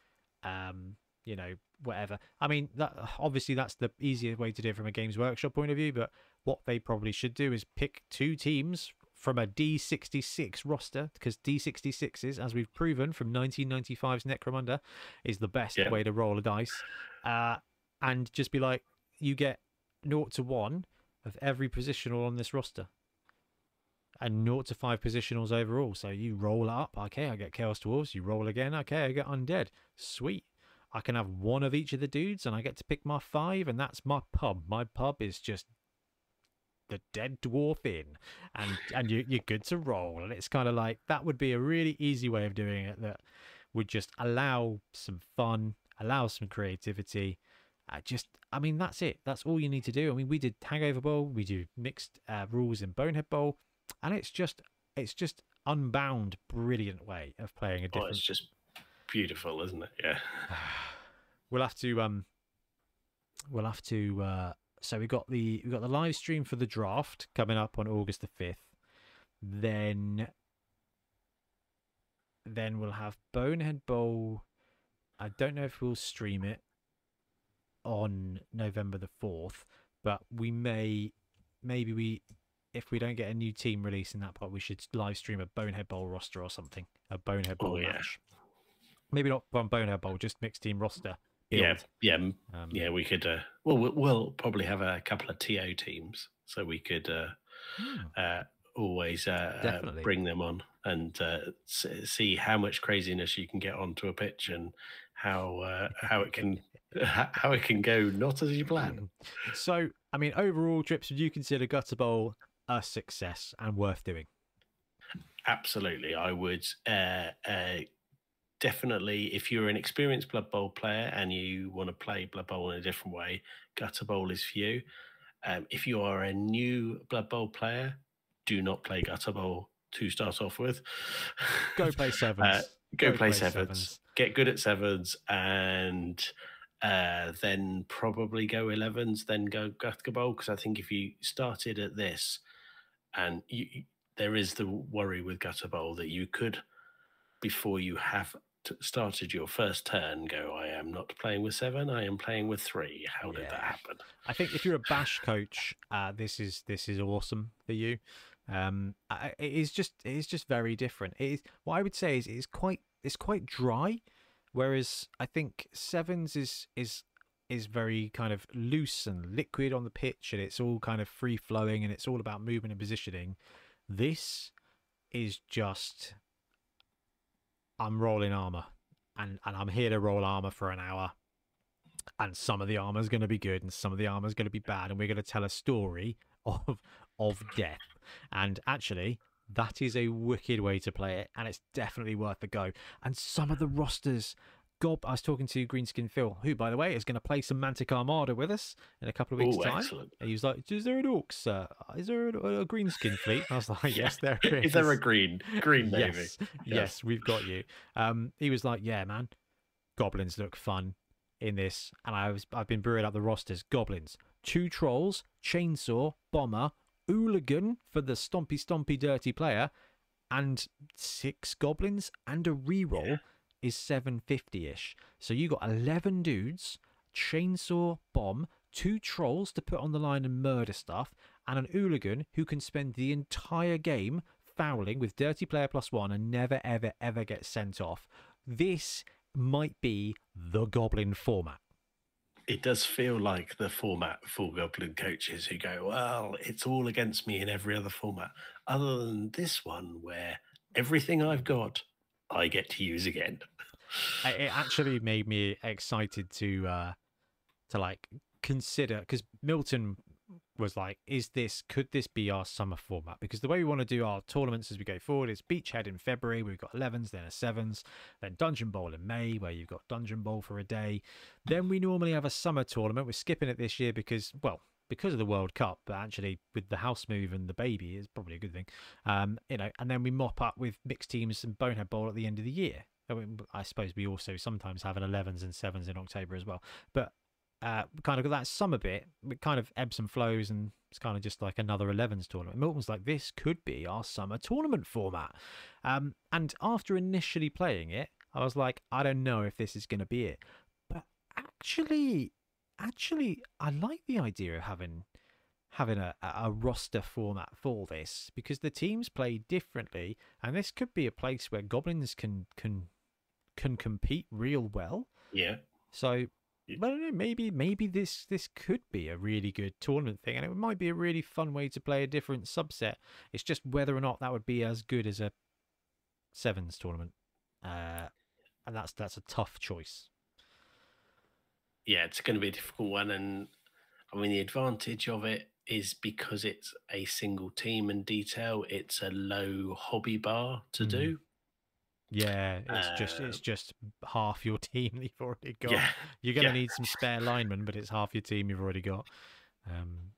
um you know whatever i mean that obviously that's the easiest way to do it from a games workshop point of view but what they probably should do is pick two teams from a d66 roster because d66s as we've proven from 1995's necromunda is the best Yeah. way to roll a dice uh, and just be like you get 0 to 1 of every positional on this roster and 0 to 5 positionals overall. So you roll up, okay, I get Chaos Dwarves. You roll again, okay, I get Undead. Sweet. I can have one of each of the dudes and I get to pick my five, and that's my pub. My pub is just the dead dwarf in and and you, you're good to roll. And it's kind of like that would be a really easy way of doing it that would just allow some fun allow some creativity. Uh, just i mean that's it. That's all you need to do. I mean we did hangover bowl we do mixed uh, rules in bonehead bowl and it's just it's just unbound brilliant way of playing a oh, different it's just beautiful isn't it? Yeah. We'll have to um we'll have to uh so we got the we got the live stream for the draft coming up on august the 5th then then we'll have bonehead bowl. I don't know if we'll stream it on november the 4th but we may maybe we if we don't get a new team release in that part we should live stream a bonehead bowl roster or something a bonehead bowl Oh, yeah. Maybe not one bonehead bowl just mixed team roster yeah build. yeah m- Um, yeah we could uh well we'll- we'll probably have a couple of to teams so we could uh hmm. uh, always uh, uh, Definitely. bring them on and uh, see how much craziness you can get onto a pitch and how uh, how it can how it can go not as you plan. So, I mean, overall, Trips, would you consider Gutter Bowl a success and worth doing? Absolutely, I would uh, uh, definitely. If you're an experienced Blood Bowl player and you want to play Blood Bowl in a different way, Gutter Bowl is for you. Um, if you are a new Blood Bowl player, do not play Gutter Bowl to start off with. Go play sevens. Uh, go, play, sevens, get good at sevens, and uh, then probably go 11s, then go Gutter Bowl. Because I think if you started at this, and you, there is the worry with Gutter Bowl that you could, before you have started your first turn, go, I am not playing with seven, I am playing with three. How did that happen? I think if you're a bash coach, uh, this is this is awesome for you. Um, I- it is just it is just very different. It is what I would say is it's quite it's quite dry, whereas I think sevens is is is very kind of loose and liquid on the pitch, and it's all kind of free flowing, and it's all about movement and positioning. This is just I'm rolling armor, and and I'm here to roll armor for an hour. And some of the armor is going to be good, and some of the armor is going to be bad, and we're going to tell a story of of death. And actually, that is a wicked way to play it, and it's definitely worth a go. And some of the rosters Gob, I was talking to Greenskin Phil, who, by the way, is going to play some Mantic Armada with us in a couple of weeks' Ooh, time. excellent. And he was like, "Is there an Orcs? Uh, is there a, a Greenskin fleet?" And I was like, "Yes, there is." Is there a green green navy? yes, yes, we've got you. Um, he was like, "Yeah, man, goblins look fun in this," and I was I've been brewing up the rosters. Goblins, two trolls, chainsaw, bomber, hooligan for the stompy stompy dirty player, and six goblins and a reroll Yeah. Is 750 ish. So you got 11 dudes, chainsaw, bomb, two trolls to put on the line and murder stuff, and an hooligan who can spend the entire game fouling with dirty player plus one and never, ever, ever get sent off. This might be the goblin format. It does feel like the format for Goblin coaches who go, well, it's all against me in every other format, other than this one where everything I've got, I get to use again. It actually made me excited to uh to like consider because milton was like is this could this be our summer format? Because the way we want to do our tournaments as we go forward is beachhead in february we've got 11s then a 7s then dungeon bowl in may where you've got dungeon bowl for a day. Then we normally have a summer tournament. We're skipping it this year because well because of the world cup but actually with the house move and the baby is probably a good thing um you know and then we mop up with mixed teams and bonehead bowl at the end of the year I, mean, I suppose we also sometimes have an 11s and 7s in October as well. But uh, kind of got that summer bit, it kind of ebbs and flows, and it's kind of just like another 11s tournament. Milton's like, this could be our summer tournament format. Um, and after initially playing it, I was like, I don't know if this is going to be it. But actually, actually, I like the idea of having having a, a roster format for this because the teams play differently and this could be a place where goblins can can can compete real well Yeah. so Yeah. I don't know. Maybe maybe this this could be a really good tournament thing, and it might be a really fun way to play a different subset. It's just whether or not that would be as good as a sevens tournament, uh, and that's that's a tough choice. Yeah, it's going to be a difficult one. And I mean, the advantage of it is because it's a single team and detail, it's a low hobby bar to Mhm. do. Yeah, it's just it's just half your team that you've already got. Yeah. You're gonna yeah. need some spare linemen, but it's half your team you've already got. Um,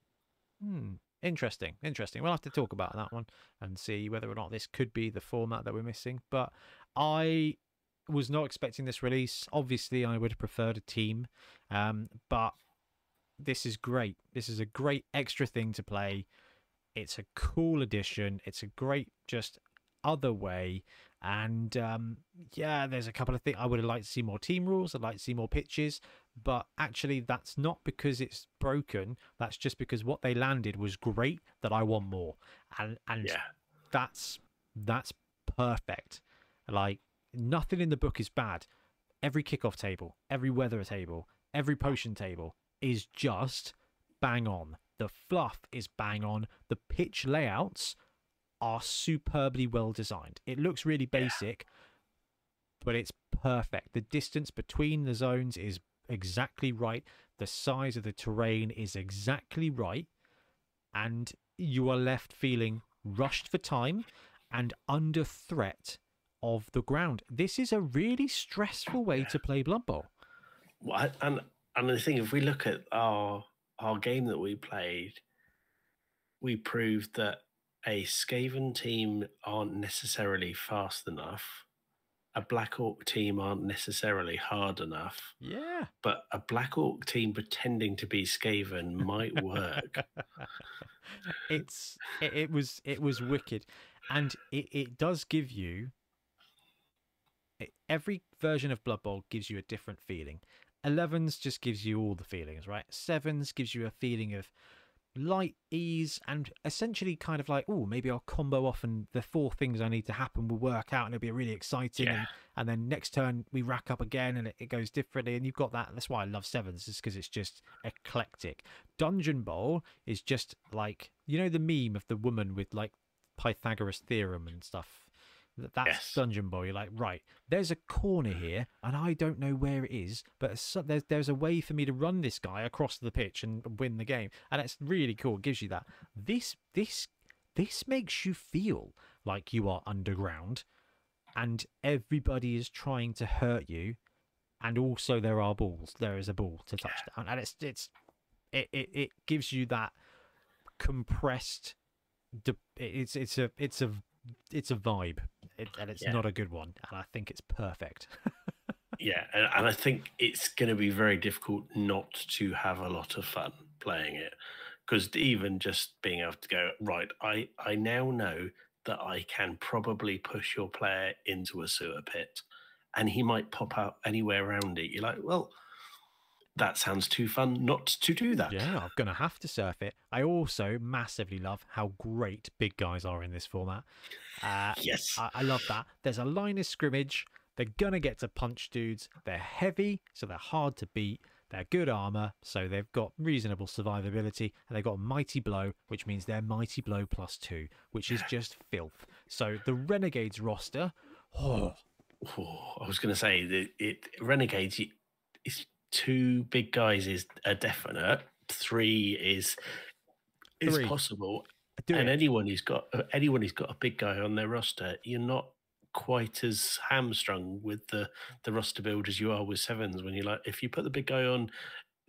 hmm, interesting, interesting. We'll have to talk about that one and see whether or not this could be the format that we're missing. But I was not expecting this release. Obviously, I would have preferred a team, um, but this is great. This is a great extra thing to play. It's a cool addition. It's a great just other way. And um, yeah, there's a couple of things I would have liked to see more team rules. I'd like to see more pitches, but actually, that's not because it's broken. That's just because what they landed was great. That I want more, and and Yeah. that's that's perfect. Like nothing in the book is bad. Every kickoff table, every weather table, every potion table is just bang on. The fluff is bang on. The pitch layouts are superbly well designed. It looks really basic, but it's perfect. The distance between the zones is exactly right. The size of the terrain is exactly right. And you are left feeling rushed for time and under threat of the ground. This is a really stressful way to play Blood Bowl. Well, I- and and the thing, if we look at our our game that we played, we proved that a Skaven team aren't necessarily fast enough. A Black Orc team aren't necessarily hard enough, Yeah. but a Black Orc team pretending to be Skaven might work. it's it, it was it was wicked and it, it does give you every version of blood bowl gives you a different feeling. 11s just gives you all the feelings right? Sevens gives you a feeling of light ease and essentially kind of like oh maybe i'll combo off and the four things i need to happen will work out and it'll be really exciting Yeah. and, and then next turn we rack up again and it, it goes differently. And you've got that. That's why i love sevens is because it's just eclectic. Dungeon bowl is just like you know the meme of the woman with like pythagoras theorem and stuff that's Yes. dungeon Boy. you're like right there's a corner here and i don't know where it is but there's there's a way for me to run this guy across the pitch and win the game and it's really cool it gives you that this this this makes you feel like you are underground and everybody is trying to hurt you and also there are balls there is a ball to touch down and it's it's it, it, it gives you that compressed it's it's a it's a it's a vibe it, and it's Yeah. not a good one and i think it's perfect Yeah, and, and I think it's going to be very difficult not to have a lot of fun playing it because even just being able to go right, I I now know that I can probably push your player into a sewer pit, and he might pop out anywhere around it. You're like, well, that sounds too fun not to do that. yeah i'm gonna have to surf it i also massively love how great big guys are in this format uh Yes. I, I love that. There's a line of scrimmage. They're gonna get to punch dudes. They're heavy, so they're hard to beat. They're good armor, so they've got reasonable survivability, and they've got mighty blow, which means they're mighty blow plus two, which is just filth. So the Renegades roster, oh, Oh, I was going to say that it Renegades is two big guys is a definite. Three is is Three. possible, do and it. anyone who's got anyone who's got a big guy on their roster, you're not quite as hamstrung with the the roster build as you are with sevens. When you like, if you put the big guy on,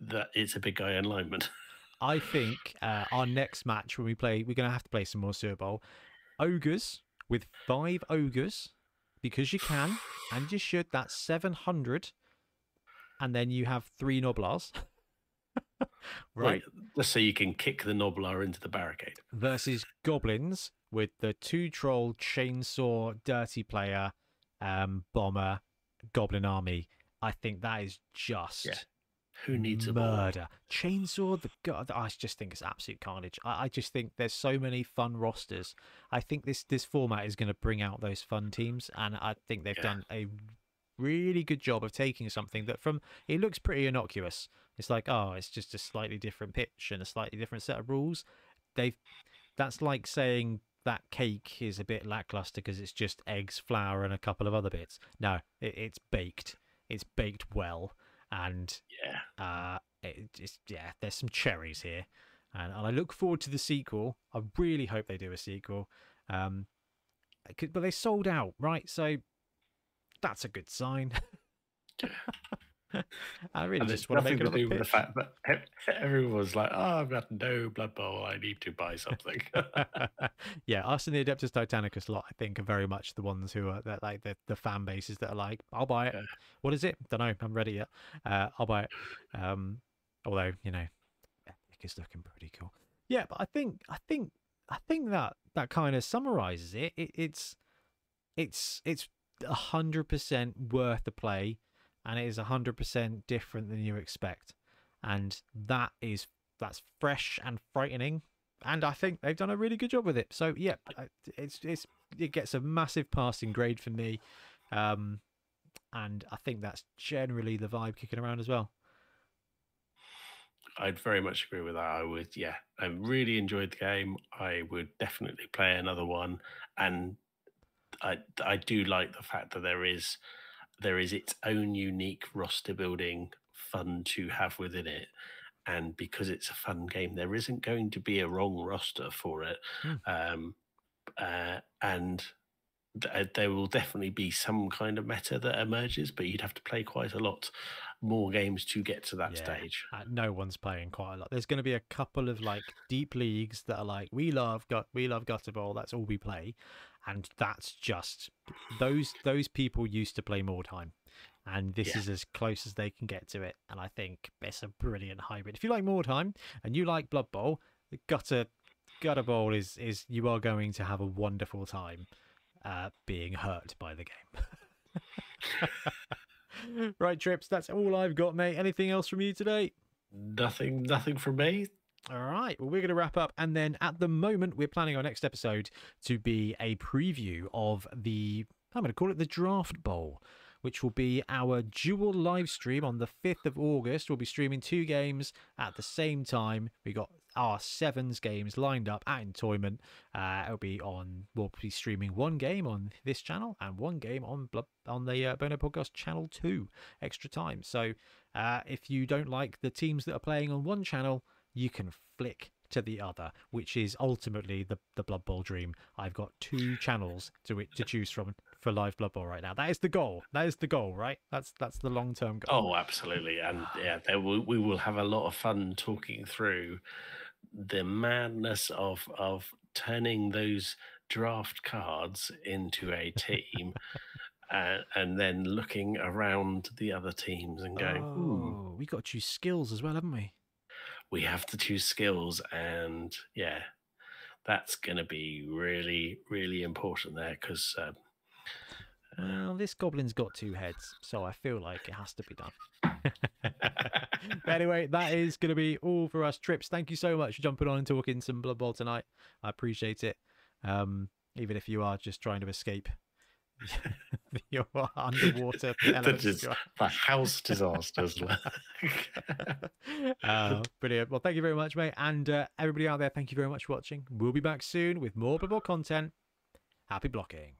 that it's a big guy in alignment. I think uh, our next match when we play, we're gonna have to play some more Sewer Bowl. Ogres with five ogres, because you can and you should. That's seven hundred, and then you have three Gnoblars. right. just so you can kick the Gnoblar into the barricade. versus goblins with the two troll chainsaw dirty player um bomber goblin army i think that is just Who needs a murder chainsaw the god i just think it's absolute carnage I, I just think there's so many fun rosters i think this this format is going to bring out those fun teams and i think they've Yeah. done a really good job of taking something that from it looks pretty innocuous. It's like oh it's just a slightly different pitch and a slightly different set of rules. They've that's like saying that cake is a bit lackluster because it's just eggs flour and a couple of other bits. No it, it's baked. It's baked well and Yeah. uh it just yeah there's some cherries here and, and i look forward to the sequel. I really hope they do a sequel. Um but they sold out right? So that's a good sign i really And just want to make to do with the fact that everyone was like, "Oh, I've got no blood bowl. I need to buy something." yeah, us and the Adeptus Titanicus lot, I think, are very much the ones who are that like the, the fan bases that are like, I'll buy it. Yeah. What is it? Don't know. I'm ready yet. Uh, I'll buy it. Um, although you know, Epic is looking pretty cool. Yeah, but I think I think I think that that kind of summarizes it. it it's it's it's a hundred percent worth the play, and it is a hundred percent different than you expect, and that is that's fresh and frightening and I think they've done a really good job with it. So yeah, it's it's it gets a massive passing grade for me, um, and I think that's generally the vibe kicking around as well. I'd very much agree with that. I would, yeah, I really enjoyed the game. I would definitely play another one, and I I do like the fact that there is there is its own unique roster building fun to have within it. And because it's a fun game, there isn't going to be a wrong roster for it. Hmm. Um, uh, and there will definitely be some kind of meta that emerges, but you'd have to play quite a lot more games to get to that Yeah. stage. Uh, no one's playing quite a lot. There's going to be a couple of like deep leagues that are like we love gut we love gutter bowl. That's all we play, and that's just those those people used to play Mordheim, and this Yeah. is as close as they can get to it. And I think it's a brilliant hybrid. If you like Mordheim and you like Blood Bowl, the gutter gutter bowl is is you are going to have a wonderful time uh, being hurt by the game. right, trips. That's all I've got, mate. Anything else from you today? Nothing, nothing from me. All right. Well, we're going to wrap up. And then at the moment, we're planning our next episode to be a preview of the, I'm going to call it the Draft Bowl, which will be our dual live stream on the 5th of August. We'll be streaming two games at the same time. We got our sevens games lined up at Entoyment. Uh, it'll be on, we'll be streaming one game on this channel and one game on on the uh, Bonehead Podcast channel 2 extra time. So uh, if you don't like the teams that are playing on one channel, you can flick to the other, which is ultimately the the Blood Bowl dream. I've got two channels to to choose from for live Blood Bowl right now. That is the goal. That is the goal, right? That's that's the long term goal. Oh, absolutely, and yeah, we will have a lot of fun talking through the madness of of turning those draft cards into a team. Uh, and then looking around the other teams and going, oh, we got to choose skills as well, haven't we? we have to choose skills and yeah that's going to be really really important there because um, well this goblin's got two heads so i feel like it has to be done anyway that is going to be all for us trips thank you so much for jumping on and talking some blood bowl tonight i appreciate it um, even if you are just trying to escape your underwater is the house disasters. uh, brilliant. Well, thank you very much, mate. And uh, everybody out there, thank you very much for watching. We'll be back soon with more Blood Bowl content. Happy blocking.